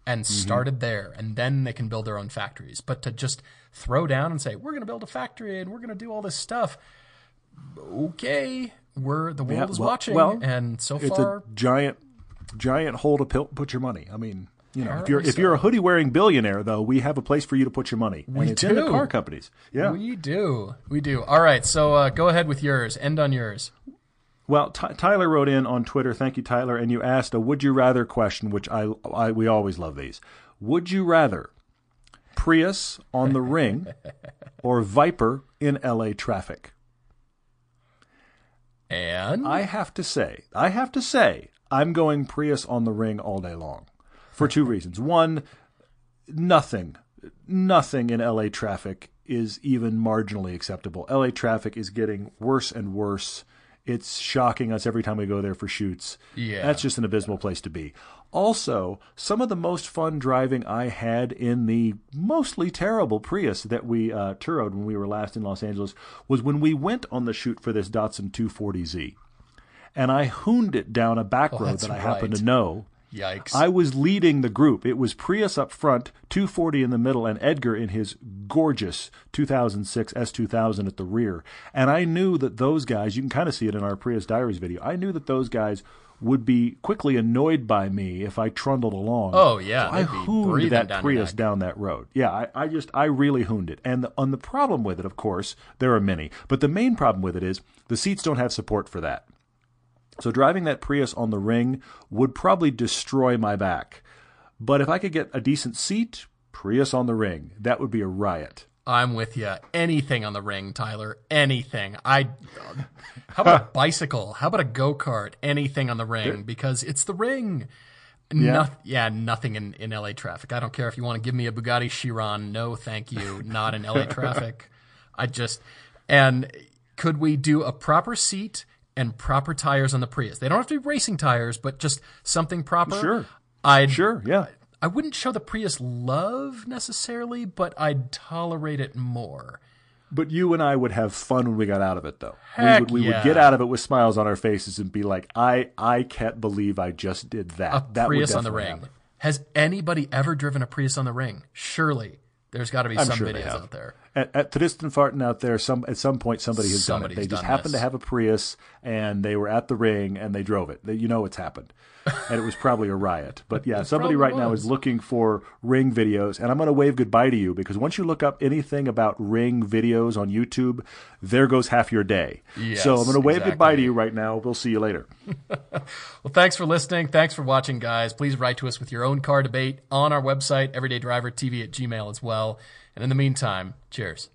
and mm-hmm. started there, and then they can build their own factories. But to just throw down and say, we're going to build a factory and we're going to do all this stuff, okay, we're the world yeah, is well, watching, well, and so it's far, a giant, giant hole to put your money. I mean, you know, if you're if you're a hoodie wearing billionaire, though, we have a place for you to put your money. We do. in the car companies. Yeah, we do, we do. All right, so uh, go ahead with yours. End on yours. Well, T- Tyler wrote in on Twitter. Thank you, Tyler. And you asked a "Would you rather" question, which I, I we always love these. Would you rather Prius on the ring or Viper in L.A. traffic? And I have to say, I have to say, I'm going Prius on the ring all day long for two reasons. One, nothing, nothing in LA traffic is even marginally acceptable. LA traffic is getting worse and worse. It's shocking us every time we go there for shoots. Yeah. That's just an abysmal place to be. Also, some of the most fun driving I had in the mostly terrible Prius that we uh, Turoed when we were last in Los Angeles was when we went on the shoot for this Datsun 240Z. And I hooned it down a back oh, road that I right. happened to know. Yikes. I was leading the group. It was Prius up front, 240 in the middle, and Edgar in his gorgeous 2006 S2000 at the rear. And I knew that those guys, you can kind of see it in our Prius Diaries video, I knew that those guys would be quickly annoyed by me if I trundled along. Oh yeah, so I hooned that down Prius down that road. Yeah, I, I, just I really hooned it. And the, on the problem with it, of course, there are many, but the main problem with it is the seats don't have support for that. So driving that Prius on the ring would probably destroy my back. But if I could get a decent seat, Prius on the ring, that would be a riot. I'm with you. Anything on the ring, Tyler. Anything. I. How about a bicycle? How about a go kart? Anything on the ring because it's the ring. Yeah. No, yeah, nothing in, in LA traffic. I don't care if you want to give me a Bugatti Chiron. No, thank you. Not in LA traffic. I just and could we do a proper seat and proper tires on the Prius? They don't have to be racing tires, but just something proper. Sure. I'd sure. Yeah. I wouldn't show the Prius love necessarily, but I'd tolerate it more. But you and I would have fun when we got out of it, though. Heck we would, we yeah. would get out of it with smiles on our faces and be like, "I, I can't believe I just did that." A that Prius on the ring. Happen. Has anybody ever driven a Prius on the ring? Surely there's got to be I'm some sure videos out there. At, at Tristan Farton out there, some at some point somebody has done it. They just happened this. to have a Prius and they were at the ring and they drove it. You know it's happened, and it was probably a riot. But yeah, somebody right now is looking for ring videos, and I'm going to wave goodbye to you because once you look up anything about ring videos on YouTube, there goes half your day. Yes, so I'm going to wave goodbye to you right now. We'll see you later. Well, thanks for listening. Thanks for watching, guys. Please write to us with your own car debate on our website, everydaydrivertv at gmail as well. And in the meantime, cheers.